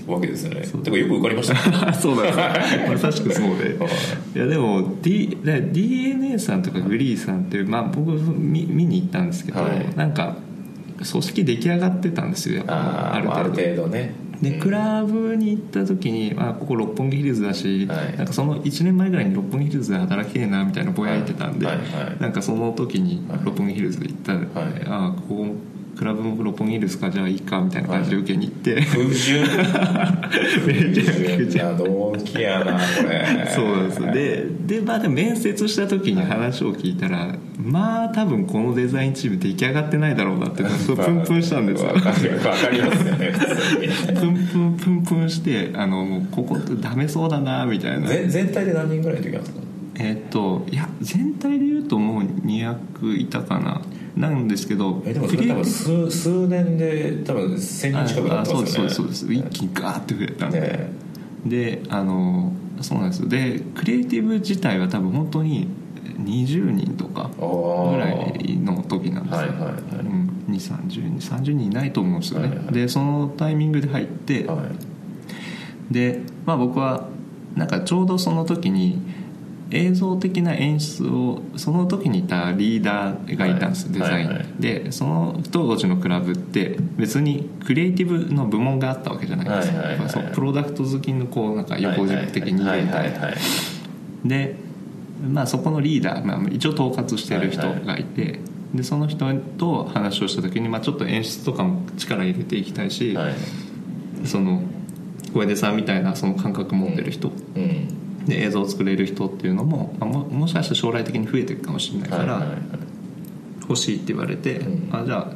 わけですよね。てかよく受かりました。ね そうなんです。よ まさしくそうで。い。やでも、D、で DNA さんとかグリーさんって、まあ、僕見見に行ったんですけど、はい。なんか組織出来上がってたんですよあーまあある程度ね。でクラブに行った時に、まあ、ここ六本木ヒルズだし、はい。なんかその1年前ぐらいに六本木ヒルズで働きてえなみたいなぼやいてたんで、はい。はい。はい。なんかその時にはい六本木ヒルズで行ったら、はい。ああここクラブも六本木ヒルズか？じゃあいいかみたいな感じで受けに行って、不純。めちゃく不ちゃ動機やなこれそうなんですよ。ででまあでも面接した時に話を聞いたらまあ多分このデザインチーム出来上がってないだろうなってプンプンしたんですよ。わかりますよねプンプンプンプンしてあのもうここダメそうだなみたいな。全全体で何人ぐらいの時なんですかえっといや全体で言うともう200いたかななんですけどえでもそれ多分数数年で多分1000人近くなあってますよね。そうですそうです。そうです。一気にガーって増えたんで、ねであのそうなんですよ。でクリエイティブ自体は多分本当に20人とかぐらいの時なんですよ、はいはいはい。うん、2 3 0人30人いないと思うんですよね、はいはい。でそのタイミングで入って、はい。で、まあ、僕はなんかちょうどその時に映像的な演出をその時にいたリーダーがいたんです、はい。デザイン、はいはい。でその当時のクラブって別にクリエイティブの部門があったわけじゃないですか、はいはいはい。そうプロダクト好きのこうなんか横軸的にいるみたいなはいはいはい。で、まあ、そこのリーダー、まあ、一応統括してる人がいて、でその人と話をした時に、まあ、ちょっと演出とかも力入れていきたいし、はい。その小出さんみたいなその感覚持ってる人、うんで映像を作れる人っていうのも、まあ、ももしかしたら将来的に増えていくかもしれないから、欲しいって言われて、うん。あじゃあっ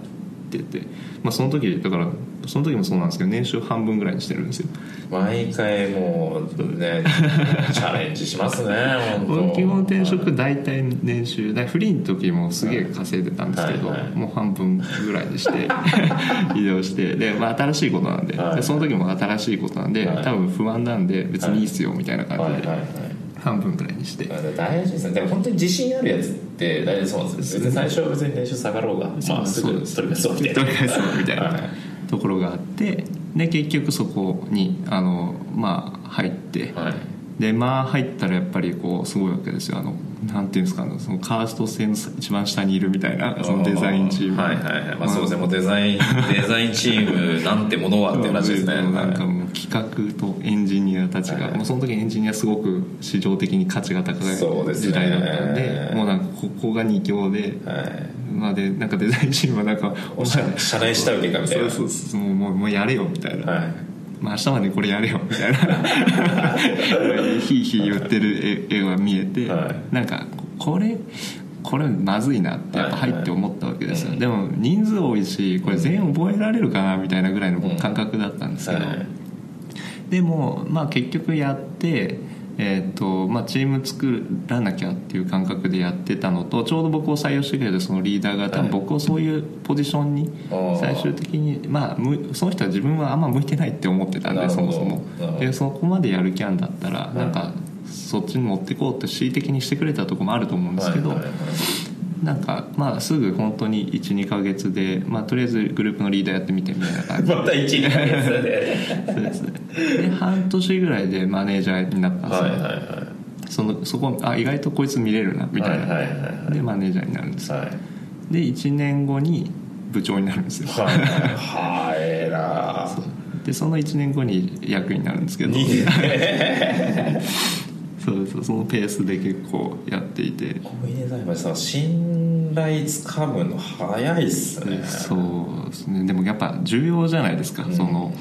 て言って、まあ、その時だからその時もそうなんですけど年収半分ぐらいにしてるんですよ。毎回もうねチャレンジしますね 本当。僕基本転職大体年収だフリーの時もすげえ稼いでたんですけど、はいはい。もう半分ぐらいにして 移動してで、まあ、新しいことなんで,、はい。でその時も新しいことなんで、はい。多分不安なんで別にいいっすよみたいな感じで半分ぐらいにして、大事ですね。でも本当に自信あるやつって大事そうなんですよ別に最初は別に年収下がろうがまあすぐ取り返そうみたいな取り返そうみたいな。はいところがあってで結局そこにあのまあ入って、はい。でまあ入ったらやっぱりこうすごいわけですよ。あのなんていうんですかそのカースト線の一番下にいるみたいなそのデザインチーム。はいはいはい。まあそうですね。もうデザイン デザインチームなんてものはって話ですね。なんかもう企画とエンジニアたちが、はい。もうその時エンジニアすごく市場的に価値が高い時代だったんでもうなんかここが二強で、はいまあでなんかデザインチームはなんかお社社内下請けかみたいな。そうそうそうもうもうやれよみたいな、はい。まあ、明日までこれやれよみたいな。ひいひい言ってる絵絵が見えて、はい。なんかこれこれまずいなってやっぱ入って思ったわけですよ、はいはい。でも人数多いしこれ全員覚えられるかなみたいなぐらいの感覚だったんですけど、はい。でも、まあ、結局やって、えーとまあ、チーム作らなきゃっていう感覚でやってたのとちょうど僕を採用してくれたそのリーダーが多分僕をそういうポジションに最終的に、まあ、むその人は自分はあんま向いてないって思ってたんでそもそも。でそこまでやる気あんだったらなんかそっちに持ってこうって恣意的にしてくれたとこもあると思うんですけど、はいはいはいなんかまあすぐ本当に12か月で、まあ、とりあえずグループのリーダーやってみてみたいな感じ。で また1年月で。そうです。ねで半年ぐらいでマネージャーになったんですよ、はいはいはい。そのそこあ意外とこいつ見れるなみたいな、はいはいはいはい。でマネージャーになるんですよ。はい。で1年後に部長になるんですよ。はい。はい。えらでその1年後に役員になるんですけど。いいそうです。そのペースで結構やっていて。小峰さんやっぱりさ信頼つかむの早いっすね。そうですね。でもやっぱ重要じゃないですか、うん。その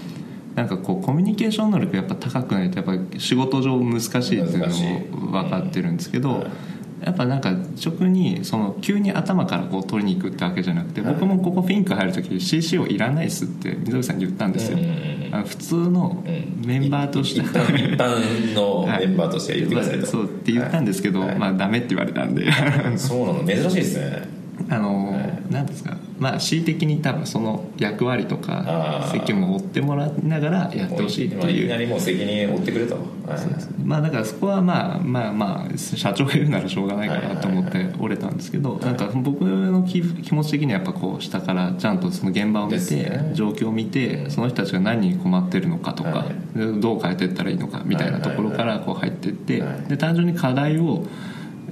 なんかこうコミュニケーション能力やっぱ高くないとやっぱ仕事上難しいっていうのも分かってるんですけど、はいやっぱなんか直にその急に頭からこう取りに行くってわけじゃなくて、はい。僕もここフィンク入る時 CCO いらないっすって溝口さんに言ったんですよ、うん。うんうんあの普通のうん。メンバーとして、一般一般の メンバーとして言ってくださいと、そうって言ったんですけど、はい。まあダメって言われたんで。そうなの珍しいですね。あの、はいなんですか？まあ恣意的に多分その役割とか責務を負ってもらいながらやってほしいってもう。いきないうりもう責任を負ってくれと、はいまあだからそこはまあまあまあ社長が言うならしょうがないかなと思って折れたんですけどなんか僕の気気持ち的にはやっぱこう下からちゃんとその現場を見てですね。状況を見てその人たちが何に困ってるのかとかはでどう変えていったらいいのかみたいなところからこう入っていってはい。で単純に課題を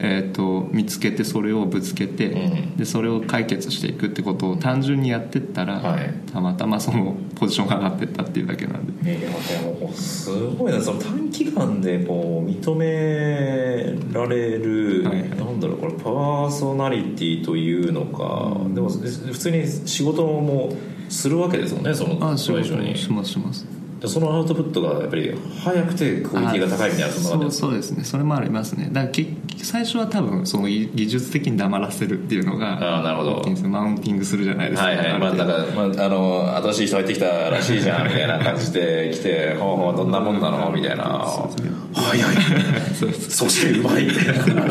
えー、と見つけてそれをぶつけて、うん。でそれを解決していくってことを単純にやってったら、はい。たまたまそのポジションが上がってったっていうだけなんで。いやでもすごいなその短期間でこう認められる、はい。なんだろうこれパーソナリティというのか、でも普通に仕事もするわけですもんねそのあ仕それ以上に。しますします。でそのアウトプットがやっぱり早くてクオリティが高いみたいなそんなそうですね。それもありますね。だからけ最初は多分その技技術的に黙らせるっていうのがあーなるほど。マウンティングするじゃないですか、はいはい。まある程度。なんか、まあ、あの新しい人入ってきたらしいじゃんみたいな感じで来て「ほうほうどんなもんなの?」みたいな「早い そしてうまい」みたいな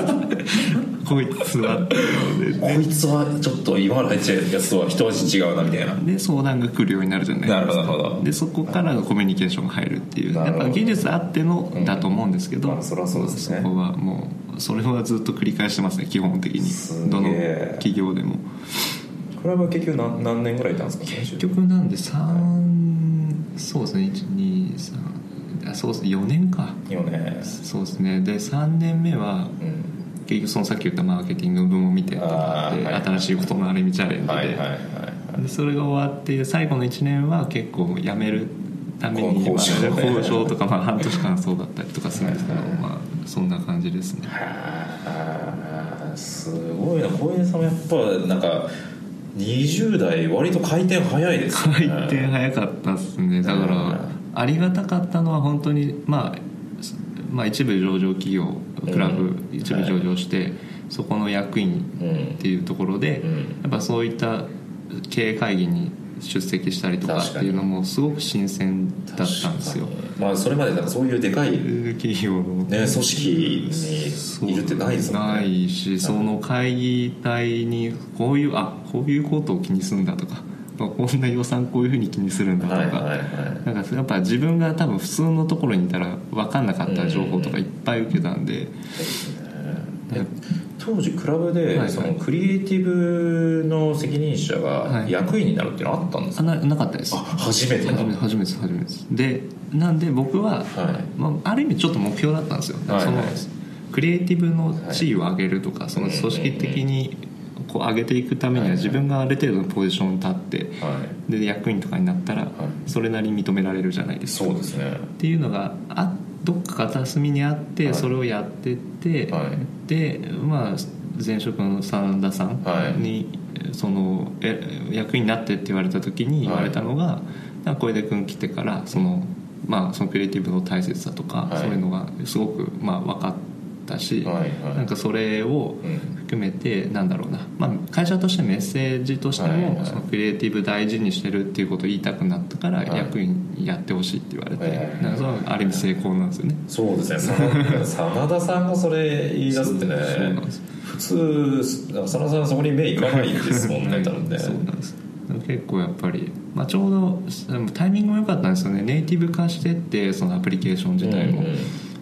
こいつはっていうのでこいつはちょっと今まで入ってるやつとは一味違うなみたいな。で相談が来るようになるじゃないですか。なるほどなるほど。でそこからコミュニケーションが入るっていうやっぱ技術あってのだと思うんですけど、まあそりゃそうですね。そこはもうそれはずっと繰り返してますね基本的に。どの企業でも。これは結局何何年ぐらいいたんですか？結局なんで3そうですね123あそうですね4年か。4年。そうですね。で3年目はうん結局そのさっき言ったマーケティング部門見てとかであーはい。新しいことのある意味チャレンジで,、はいはいはいでそれが終わって最後の1年は結構辞めるために交渉まあ交渉とかまあ半年間そうだったりとかするんですけど、まあ、そんな感じですね。はあすごいな。小出さんもやっぱなんか20代割と回転早いですね。回転早かったですね。だからありがたかったのは本当にまあまあ一部上場企業クラブうん一部上場して、そこの役員うんっていうところで、うん。やっぱそういった経営会議に出席したりとかっていうのもすごく新鮮だったんですよ。まあそれまでなんかそういうでかい、ね、企業の組織にいるってないですもんね。ないしその会議体にこういうあこういうことを気にするんだとかこんな予算こういうふうに気にするんだとか、はいはいはい。なんかやっぱ自分が多分普通のところにいたら分かんなかった情報とかいっぱい受けたんで、え当時クラブはいはい。でそのクリエイティブの責任者がはい。役員になるっていうのはあったんですか、あななかったです。あ初めてな初め初めて初めてです。でなんで僕は、はい。まあ、ある意味ちょっと目標だったんですよ、はいそのはいクリエイティブの地位を上げるとか、その組織的にこう上げていくためには自分がある程度のポジションに立ってはい。で役員とかになったらい。それなりに認められるじゃないですか。そうですね。っていうのがあどっか片隅にあって、はい。それをやってって、はい。でまあ前職の真田さんに、そのえ役員になってって言われた時に言われたのが、なんか小出君来てからその,、まあ、そのクリエイティブの大切さとか、はい。そういうのがすごく、まあ、分かったし、なんかそれをうん。含めてなんだろうな、まあ、会社としてメッセージとしても、そのクリエイティブ大事にしてるっていうことを言いたくなったから、はい。役員やってほしいって言われて、なんかそれはある意味成功なんですよね。そうですね。真 真田さんがそれ言い出すってね普通真田さんそこに目いかないですもんね多分ね。そうなんです。結構やっぱり、まあ、ちょうどタイミングも良かったんですよね。ネイティブ化してってそのアプリケーション自体も、うんうん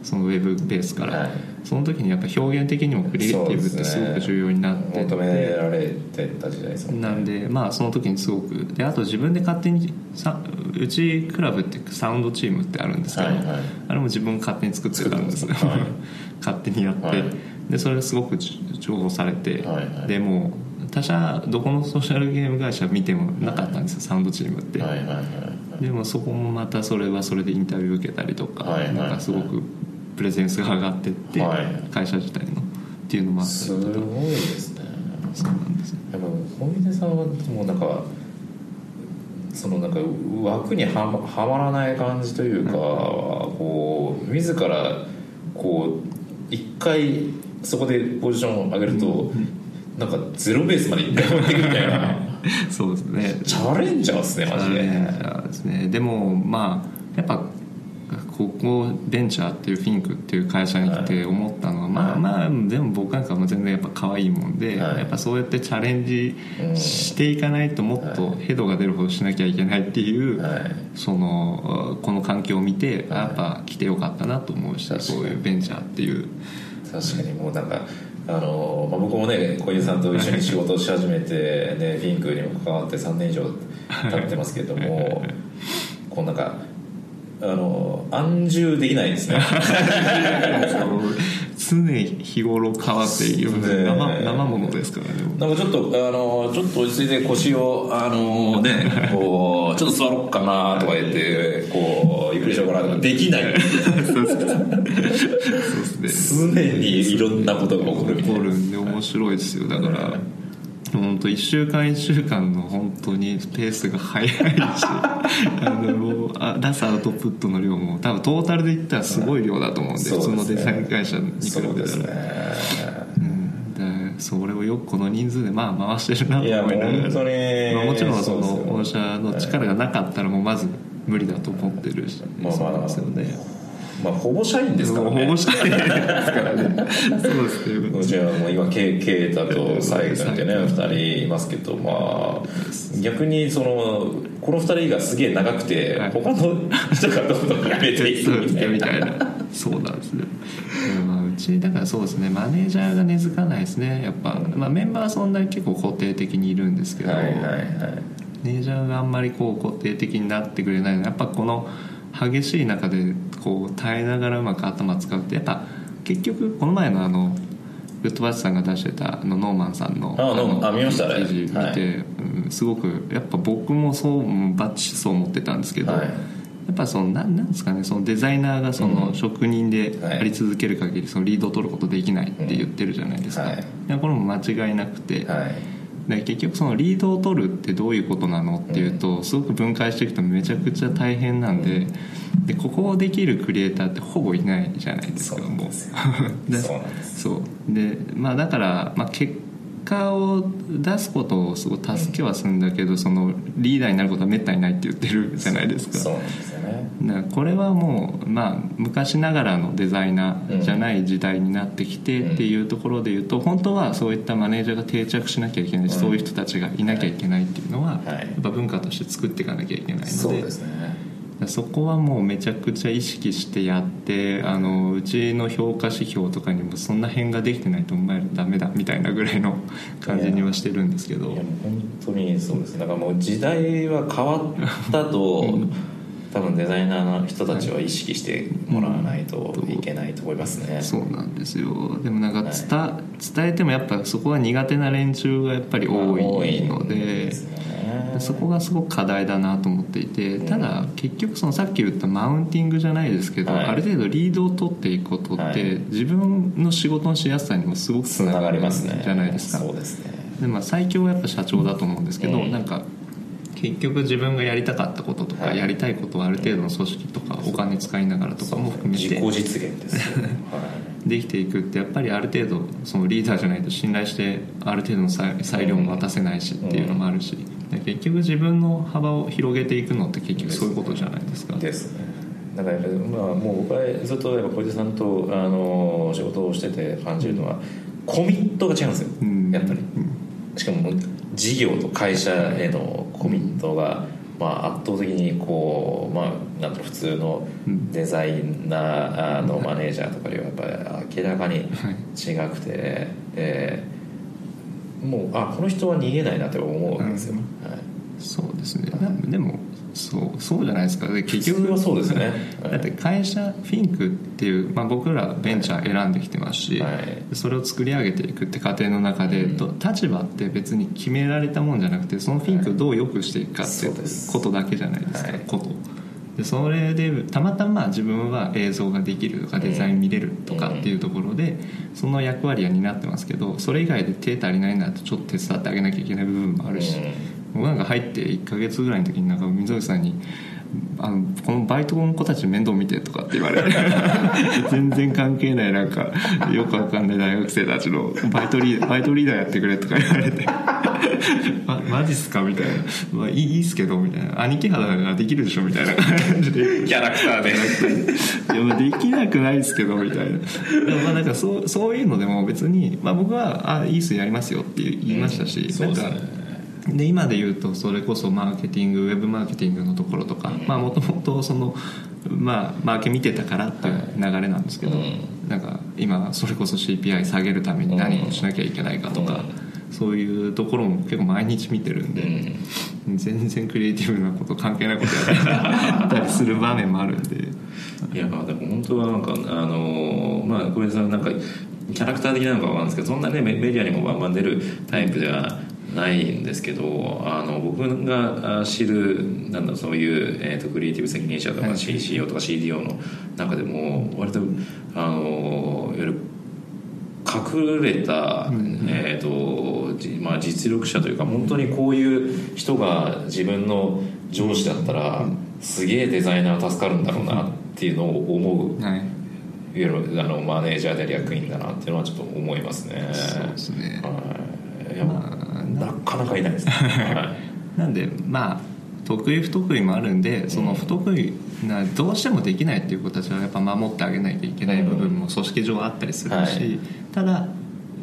そのウェブベースから、はい。その時にやっぱ表現的にもクリエイティブってすごく重要になって。て、求められてた時代ですなんでまあその時にすごく。であと自分で勝手にさうちクラブってサウンドチームってあるんですけど、はいはい。あれも自分勝手に作ってたんですはい。勝手にやって、はい。でそれがすごく重宝されて、はい。はいでもう他社どこのソーシャルゲーム会社見てもなかったんですよ、サウンドチームって、はいはいはいでもそこもまたそれはそれでインタビュー受けたりとか、はいはい。なんかすごくプレゼンスが上がってって、はい。会社自体のっていうのもあったすりとか。ごいですね。そうなんですよ。やっぱ小出さんはもうなんかそのなんか枠にはまはまらない感じというか、こう自らこう一回そこでポジションを上げると、なんかゼロベースまで一回持っていくみたいな。そうですね。チャレンジャーですねマジで。ね。でもまあやっぱここベンチャーっていうフィンクっていう会社に来て思ったのは、まあまあでも僕なんかも全然やっぱ可愛いもんで、はい。やっぱそうやってチャレンジしていかないともっとヘドが出るほどしなきゃいけないっていう、はい。そのこの環境を見てやっぱ来てよかったなと思うしそういうベンチャーっていう。確かにもうなんかあの、まあ、僕もね小出さんと一緒に仕事をし始めて、ね、フィンクにも関わって3年以上経ってますけどもこうなんかあの安住できないですね。常日頃変わっているね。生生ものですからね。なんかちょっとあのちょっと落ち着いて腰をあのねこうちょっと座ろうかなとか言ってこうゆっくりしようかなとかできない。そうですね。常にいろんなことが起こるみたいな。起こるんで面白いですよ。だから本当1週間1週間の本当にペースが速いしあのもうあ出すアウトプットの量も多分トータルで言ったらすごい量だと思うんで普通のデザイン会社に比べたら。それをよくこの人数でまあ回してるなと思いながらまあ、もちろんその御社の力がなかったらもうまず無理だと思ってるし、まあそうですよねまあほぼ社員ですからね。ほぼしたいですから ね。そうですね。うちはもう今ケイタとサイ君ってね。2人いますけどまあ逆にそのこの2人がすげえ長くてはい。他の人がどんどんやめていくみたいな。そうな。んですねうちだからそうですねマネージャーが根付かないですね。やっぱ、まあ、メンバーはそんなに結構固定的にいるんですけど、はいはいはい。マネージャーがあんまりこう固定的になってくれないのはやっぱこの激しい中でこう耐えながらうまく頭使うってやっぱ結局この前のあのグッドバッチさんが出してたあのノーマンさんのあのあ見ましたあれ記事見て、はい。うんすごくやっぱ僕もそううんバッチそう思ってたんですけど、はい。やっぱそのなんなんですかねそのデザイナーがその職人であり続ける限りそのリードを取ることできないって言ってるじゃないですか、はい。いやこれも間違いなくて、はいで結局そのリードを取るってどういうことなのっていうとすごく分解していくとめちゃくちゃ大変なんででここをできるクリエイターってほぼいないじゃないですかもう。でそうなんです そう。でまあだから、まあ、結果を出すことをすごい助けはするんだけどそのリーダーになることはめったにないって言ってるじゃないですか。そうなんですよね。だからこれはもう、まあ、昔ながらのデザイナーじゃない時代になってきてっていうところで言うと本当はそういったマネージャーが定着しなきゃいけないし、うん。そういう人たちがいなきゃいけないっていうのは、はい。やっぱ文化として作っていかなきゃいけないので。そうですねそこはもうめちゃくちゃ意識してやってあのうちの評価指標とかにもそんな辺ができてないとお前らダメだみたいなぐらいの感じにはしてるんですけど。いや本当にそうですだからもう時代は変わったと 多分デザイナーの人たちは意識してもらわないといけないと思いますね、そうなんですよ。でもなんか伝,、伝えてもやっぱそこは苦手な連中がやっぱり多いので,、ですよねそこがすごく課題だなと思っていてただ結局そのさっき言ったマウンティングじゃないですけど、はい。ある程度リードを取っていくことって、はい。自分の仕事のしやすさにもすごくつながりますね。じゃないですか。そうですね。でまあ最強はやっぱ社長だと思うんですけど、うん。なんか結局自分がやりたかったこととか、はい。やりたいことをある程度の組織とかお金使いながらとかも含めて自己実現ですよ、はい。できていくってやっぱりある程度そのリーダーじゃないと信頼してある程度の裁裁量も渡せないしっていうのもあるし、で結局自分の幅を広げていくのって結局そういうことじゃないですか。ですね。だからまあもう僕はずっとやっぱ小出さんとあの仕事をしてて感じるのはコミットが違うんですよ、うん。やっぱり。しかも事業と会社へのコミットが、まあ、圧倒的にこう、まあ、なんだろう普通のデザイナーのマネージャーとかよりはやっぱり明らかに違くて、でもうあこの人は逃げないなって思うんですよ、はい。そうですね。なでもそうそうじゃないですか。で結局はそうですね。だって会社フィンクっていう、まあ、僕らベンチャー選んできてますし、はい。それを作り上げていくって過程の中で、ど立場って別に決められたもんじゃなくてそのフィンクをどう良くしていくかってことだけじゃないですか、はい。ことでそれでたまたま自分は映像ができるとかデザイン見れるとかっていうところでその役割は担ってますけどそれ以外で手足りないならちょっと手伝ってあげなきゃいけない部分もあるし、僕なんか入って1ヶ月ぐらいの時になんか溝口さんにあのこのバイトの子たち面倒見てとかって言われて 全然関係ないなんかよくわかんない大学生たちのバイトリーバイトリーダーやってくれとか言われて。まマジっすかみたいな、まあ、いいいいっすけどみたいな。兄貴肌ができるでしょみたいな。感じでキャラクターで。いやまあできなくないですけどみたいな。でもまあなんかそうそういうのでも別に、まあ、僕は「あいいっすやりますよ」って言いましたし、そうですね。なんかで今で言うとそれこそマーケティングウェブマーケティングのところとかもともとそのまあマーケ見てたからっていう流れなんですけど、うん。なんか今それこそ CPI 下げるために何をしなきゃいけないかとか、そういうところも結構毎日見てるんで、全然クリエイティブなこと関係ないことやっ たりする場面もあるんで。いやまあでも本当はなんかあのまあ小林さんなんかキャラクター的なのかわかんないですけどそんなねメメディアにもバンバン出るタイプではないんですけどあの僕があ知るなんだそういう、えー、とクリエイティブ責任者とかはい。CCO とか CDO の中でも割とあのいわゆる隠れた、えーとじまあ、実力者というか本当にこういう人が自分の上司だったら、すげえデザイナー助かるんだろうなっていうのを思う、はい、いわゆるあのマネージャーで役員だなっていうのはちょっと思いますね。そうですね。はい。いやまあなかなかいないですね、は いなんでまあ得意不得意もあるんでその不得意などうしてもできないっていう子たちはやっぱ守ってあげないといけない部分も組織上あったりするし、はい。ただ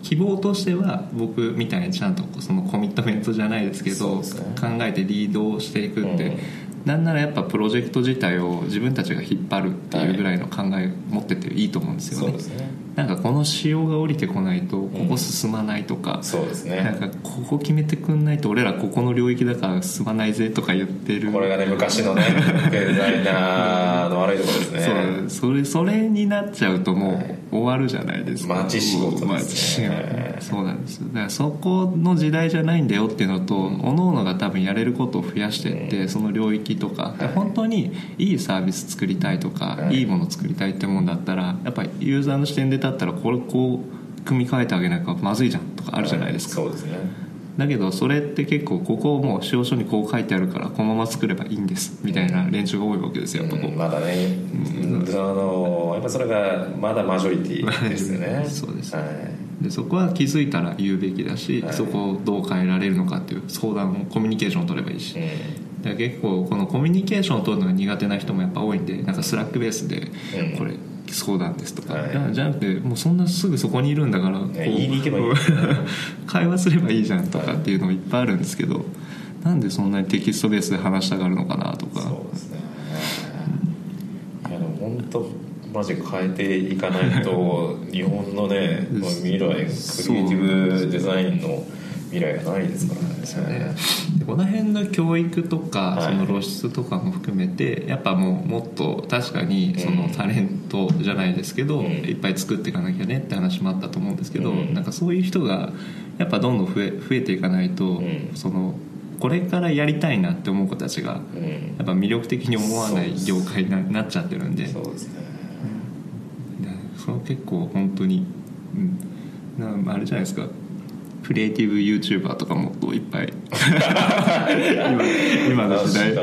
希望としては僕みたいにちゃんとそのコミットメントじゃないですけどね。考えてリードをしていくって、うんなんならやっぱプロジェクト自体を自分たちが引っ張るっていうぐらいの考え持ってていいと思うんですよね。そうですね。なんかこの仕様が降りてこないとここ進まないとか、そうですね。なんかここ決めてくんないと俺らここの領域だから進まないぜとか言ってる。これがね昔のねデザイナーの悪いところですね。そうそれそれになっちゃうともう終わるじゃないですか。町仕事ですね。町仕事。そうなんですだからそこの時代じゃないんだよっていうのと各々が多分やれることを増やしていってその領域とかで本当にいいサービス作りたいとかはい。いいもの作りたいってもんだったらやっぱりユーザーの視点で立ったらこれこう組み替えてあげなきゃまずいじゃんとかあるじゃないですか。そうですね。だけどそれって結構ここをもう使用書にこう書いてあるからこのまま作ればいいんですみたいな連中が多いわけですよやっぱこう。うんまだね、そのやっぱそれがまだマジョリティ ですよね。そうです。はい。でそこは気づいたら言うべきだし、はい。そこをどう変えられるのかっていう相談をコミュニケーションを取ればいいし、で結構このコミュニケーションを取るのが苦手な人もやっぱ多いんでなんか Slack ベースでうん。これ相談ですとか、はい。じゃなくてもうそんなすぐそこにいるんだからこう言いに行けばいい。会話すればいいじゃんとかっていうのもいっぱいあるんですけどなんでそんなにテキストベースで話したがるのかなとか。そうですね。いやでも本当マジ変えていかないと日本のね未来クリエイティブデザインの未来がないですからねこの辺の教育とか、はい。その露出とかも含めてやっぱもうもっと確かにそのうんタレントじゃないですけど、うん。いっぱい作っていかなきゃねって話もあったと思うんですけど、うん。なんかそういう人がやっぱどんどん増え増えていかないと、ん。そのこれからやりたいなって思う子たちがうん。やっぱ魅力的に思わない業界にななっちゃってるんで。そうですね。でそれ結構本当に、うん、なあれじゃないですかクリエイティブ YouTuber とかもっといっぱい。今今の時代。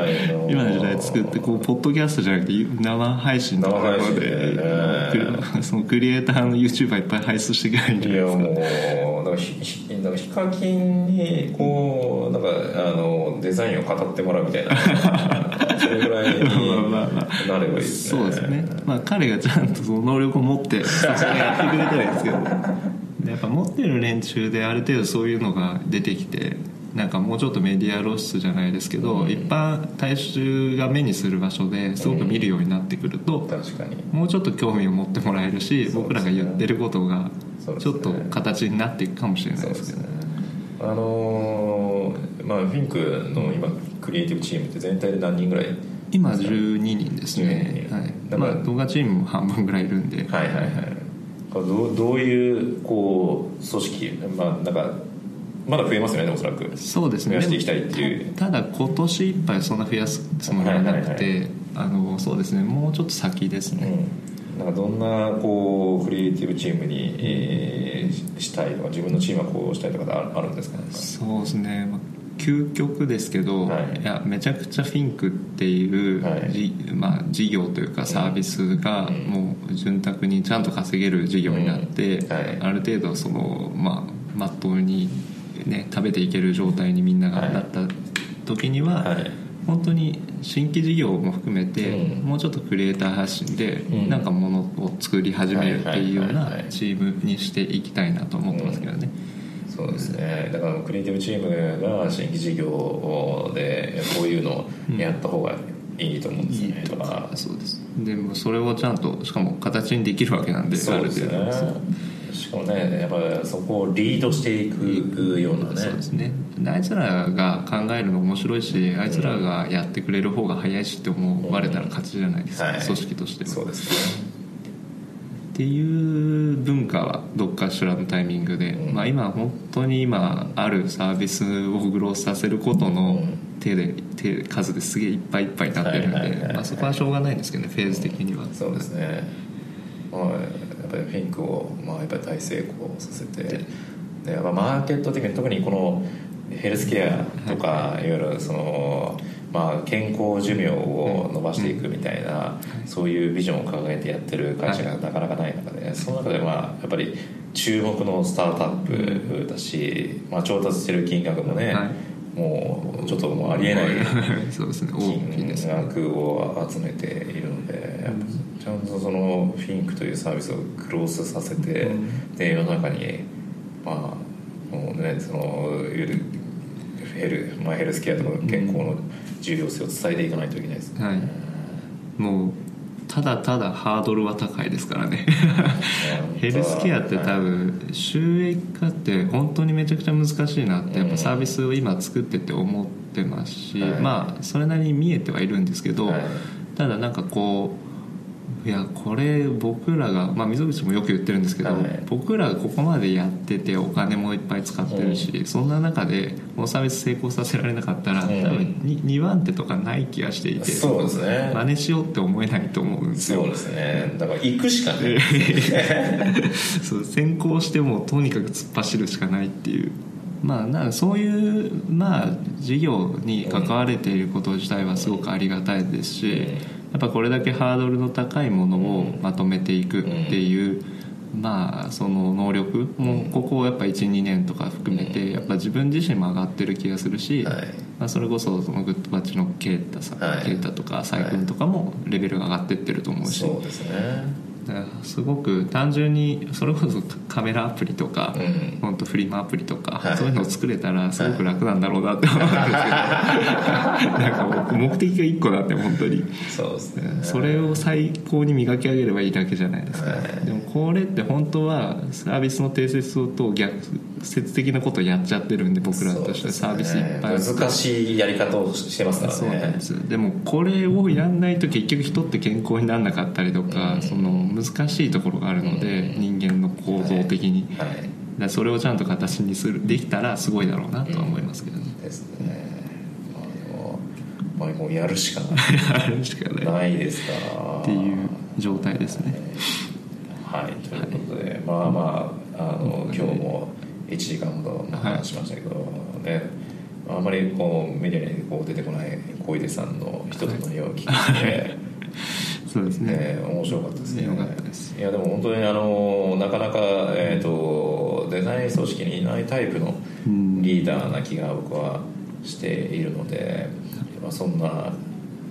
今の時代作ってこうポッドキャストじゃなくて生配信とか生配信ででね そのクリエイターの YouTuber いっぱい輩出していけないんじゃないですか。もうなんかひひなんかヒカキンにこうなんかあのデザインを語ってもらうみたいな。それぐらいになればいいですね。そうですね、まあ、彼がちゃんとその能力を持ってそれやってくれたらいいですけどでやっぱ持ってる連中である程度そういうのが出てきてなんかもうちょっとメディア露出じゃないですけど、一般大衆が目にする場所ですごく見るようになってくると、確かに。もうちょっと興味を持ってもらえるし、ね。僕らが言ってることがちょっと形になっていくかもしれないでけどね。あのーまあフィンクの今クリエイティブチームって全体で何人ぐらい？今12人ですね、12人。はい。まあ、動画チームも半分ぐらいいるんで、はいはいはいどうどういうこう組織まあなんかまだ増えますよねおそらく。そうですね。増やしていきたいっていう。たただ今年いっぱいそんな増やすつもりはなくて、はいはいあのそうですね。もうちょっと先ですね、うん、なんかどんなこうクリエイティブチームに、えーししたいとか自分のチームはこうしたいとかあるんですか？ねそうですね、まあ究極ですけど、はい。い、やめちゃくちゃフィンクっていう、はい。じまあ、事業というかサービスがうん。もう潤沢にちゃんと稼げる事業になって、うん。はい。ある程度そのまあまっとうにね、食べていける状態にみんながなった時には、はい。本当に新規事業も含めて、うん。もうちょっとクリエイター発信で、うん。なんかものを作り始めるっていうようない。チームにしていきたいなと思ってますけどね、そうですね。だからクリエイティブチームが新規事業でこういうのをやった方がいいと思うんですよね、だか。らそうです。でもそれをちゃんとしかも形にできるわけなんでそうですね。しかもねやっぱそこをリードしていくようなね。そうですね。あいつらが考えるの面白いしあいつらがやってくれる方が早いしって思われたら勝ちじゃないですか、はい。組織としてそうもですねっていう文化はどっかしらのタイミングで、うん。まあ、今本当に今あるサービスをグロースさせることの手で手数ですげえいっぱいいっぱいになってるんでまあそこはしょうがないんですけどねフェーズ的には。そうですね、まあ、やっぱりフィンクを、まあ、やっぱり大成功させてでやっぱマーケット的に特にこのヘルスケアとか、い、わゆるその、まあ、健康寿命を伸ばしていくみたいな、そういうビジョンを掲げてやってる会社がなかなかない中で、その中でまあやっぱり注目のスタートアップだし、まあ、調達してる金額もね、はい。もうちょっともうありえない 金額を集めているので、ちゃんとそのフィンクというサービスをクロースさせて、で世の中にまあもうねそのいわゆるヘル,、まあ、ヘルスケアとか健康の重要性を伝えていかないといけないですね、はい。もうただただハードルは高いですからね。ヘルスケアって多分収益化って本当にめちゃくちゃ難しいなってやっぱサービスを今作ってて思ってますし、はい。まあそれなりに見えてはいるんですけど、はい。ただなんかこういやこれ僕らが、まあ、溝口もよく言ってるんですけど、はい。僕らがここまでやっててお金もいっぱい使ってるし、そんな中でこのサービス成功させられなかったら、うん。多分 2, 番手とかない気がしていてそうですね。真似しようって思えないと思うんですよ。そうですね。だから行くしかない。そう先行してもとにかく突っ走るしかないっていう。まあなそういうまあ事業に関われていること自体はすごくありがたいですし、やっぱこれだけハードルの高いものをまとめていくっていう、まあその能力もここやっぱ12年とか含めてやっぱ自分自身も上がってる気がするし、はい。まあ、それこそそのグッドバッチのケイタさん、はい。ケイタとかサイ君とかもレベルが上がってってると思うし、そうですねすごく単純にそれこそカメラアプリとか、うん。本当フリマアプリとか、はい。そういうのを作れたらすごく楽なんだろうなって思うんですけど、なんか目的が1個だって本当に。そうですね。それを最高に磨き上げればいいだけじゃないですか、はい。でもこれって本当はサービスの定説と逆説的なことをやっちゃってるんで僕らとしてサービスいっぱいあって難しいやり方をしてますからね。そうなんですでもこれをやんないと結局人って健康にならなかったりとか、その難しいところがあるので、人間の構造的に、だかはい。らそれをちゃんと形にするできたらすごいだろうなとは思いますけどね、ですね。まあでもうやるしかない。あるしかない。っないですか。らていう状態ですね。はい。ということで、まあまああの今日も1時間ほど話しましたけど、ねあまりこうメディアにこう出てこない小出さんの人とのよう聞いて、そうですね。ね、面白かったですね。よかったです。いやでも本当にあのなかなか、えー、とデザイン組織にいないタイプのうん。リーダーな気が僕はしているので、まあ、そんな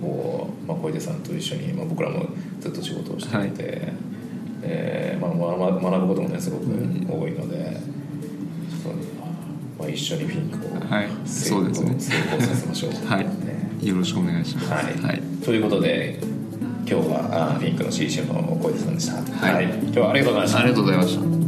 こう、まあ、小出さんと一緒に、まあ、僕らもずっと仕事をしていて、えーまあ、学ぶこともねすごく多いので、ちょっとまあ、一緒にフィンクをはい成功,、そうですね。成功させましょう、はい。ねよろしくお願いします。はい、はい。ということで今日はあフィンクの CC の小出さんでした、はい。今日はありがとうございました。ありがとうございました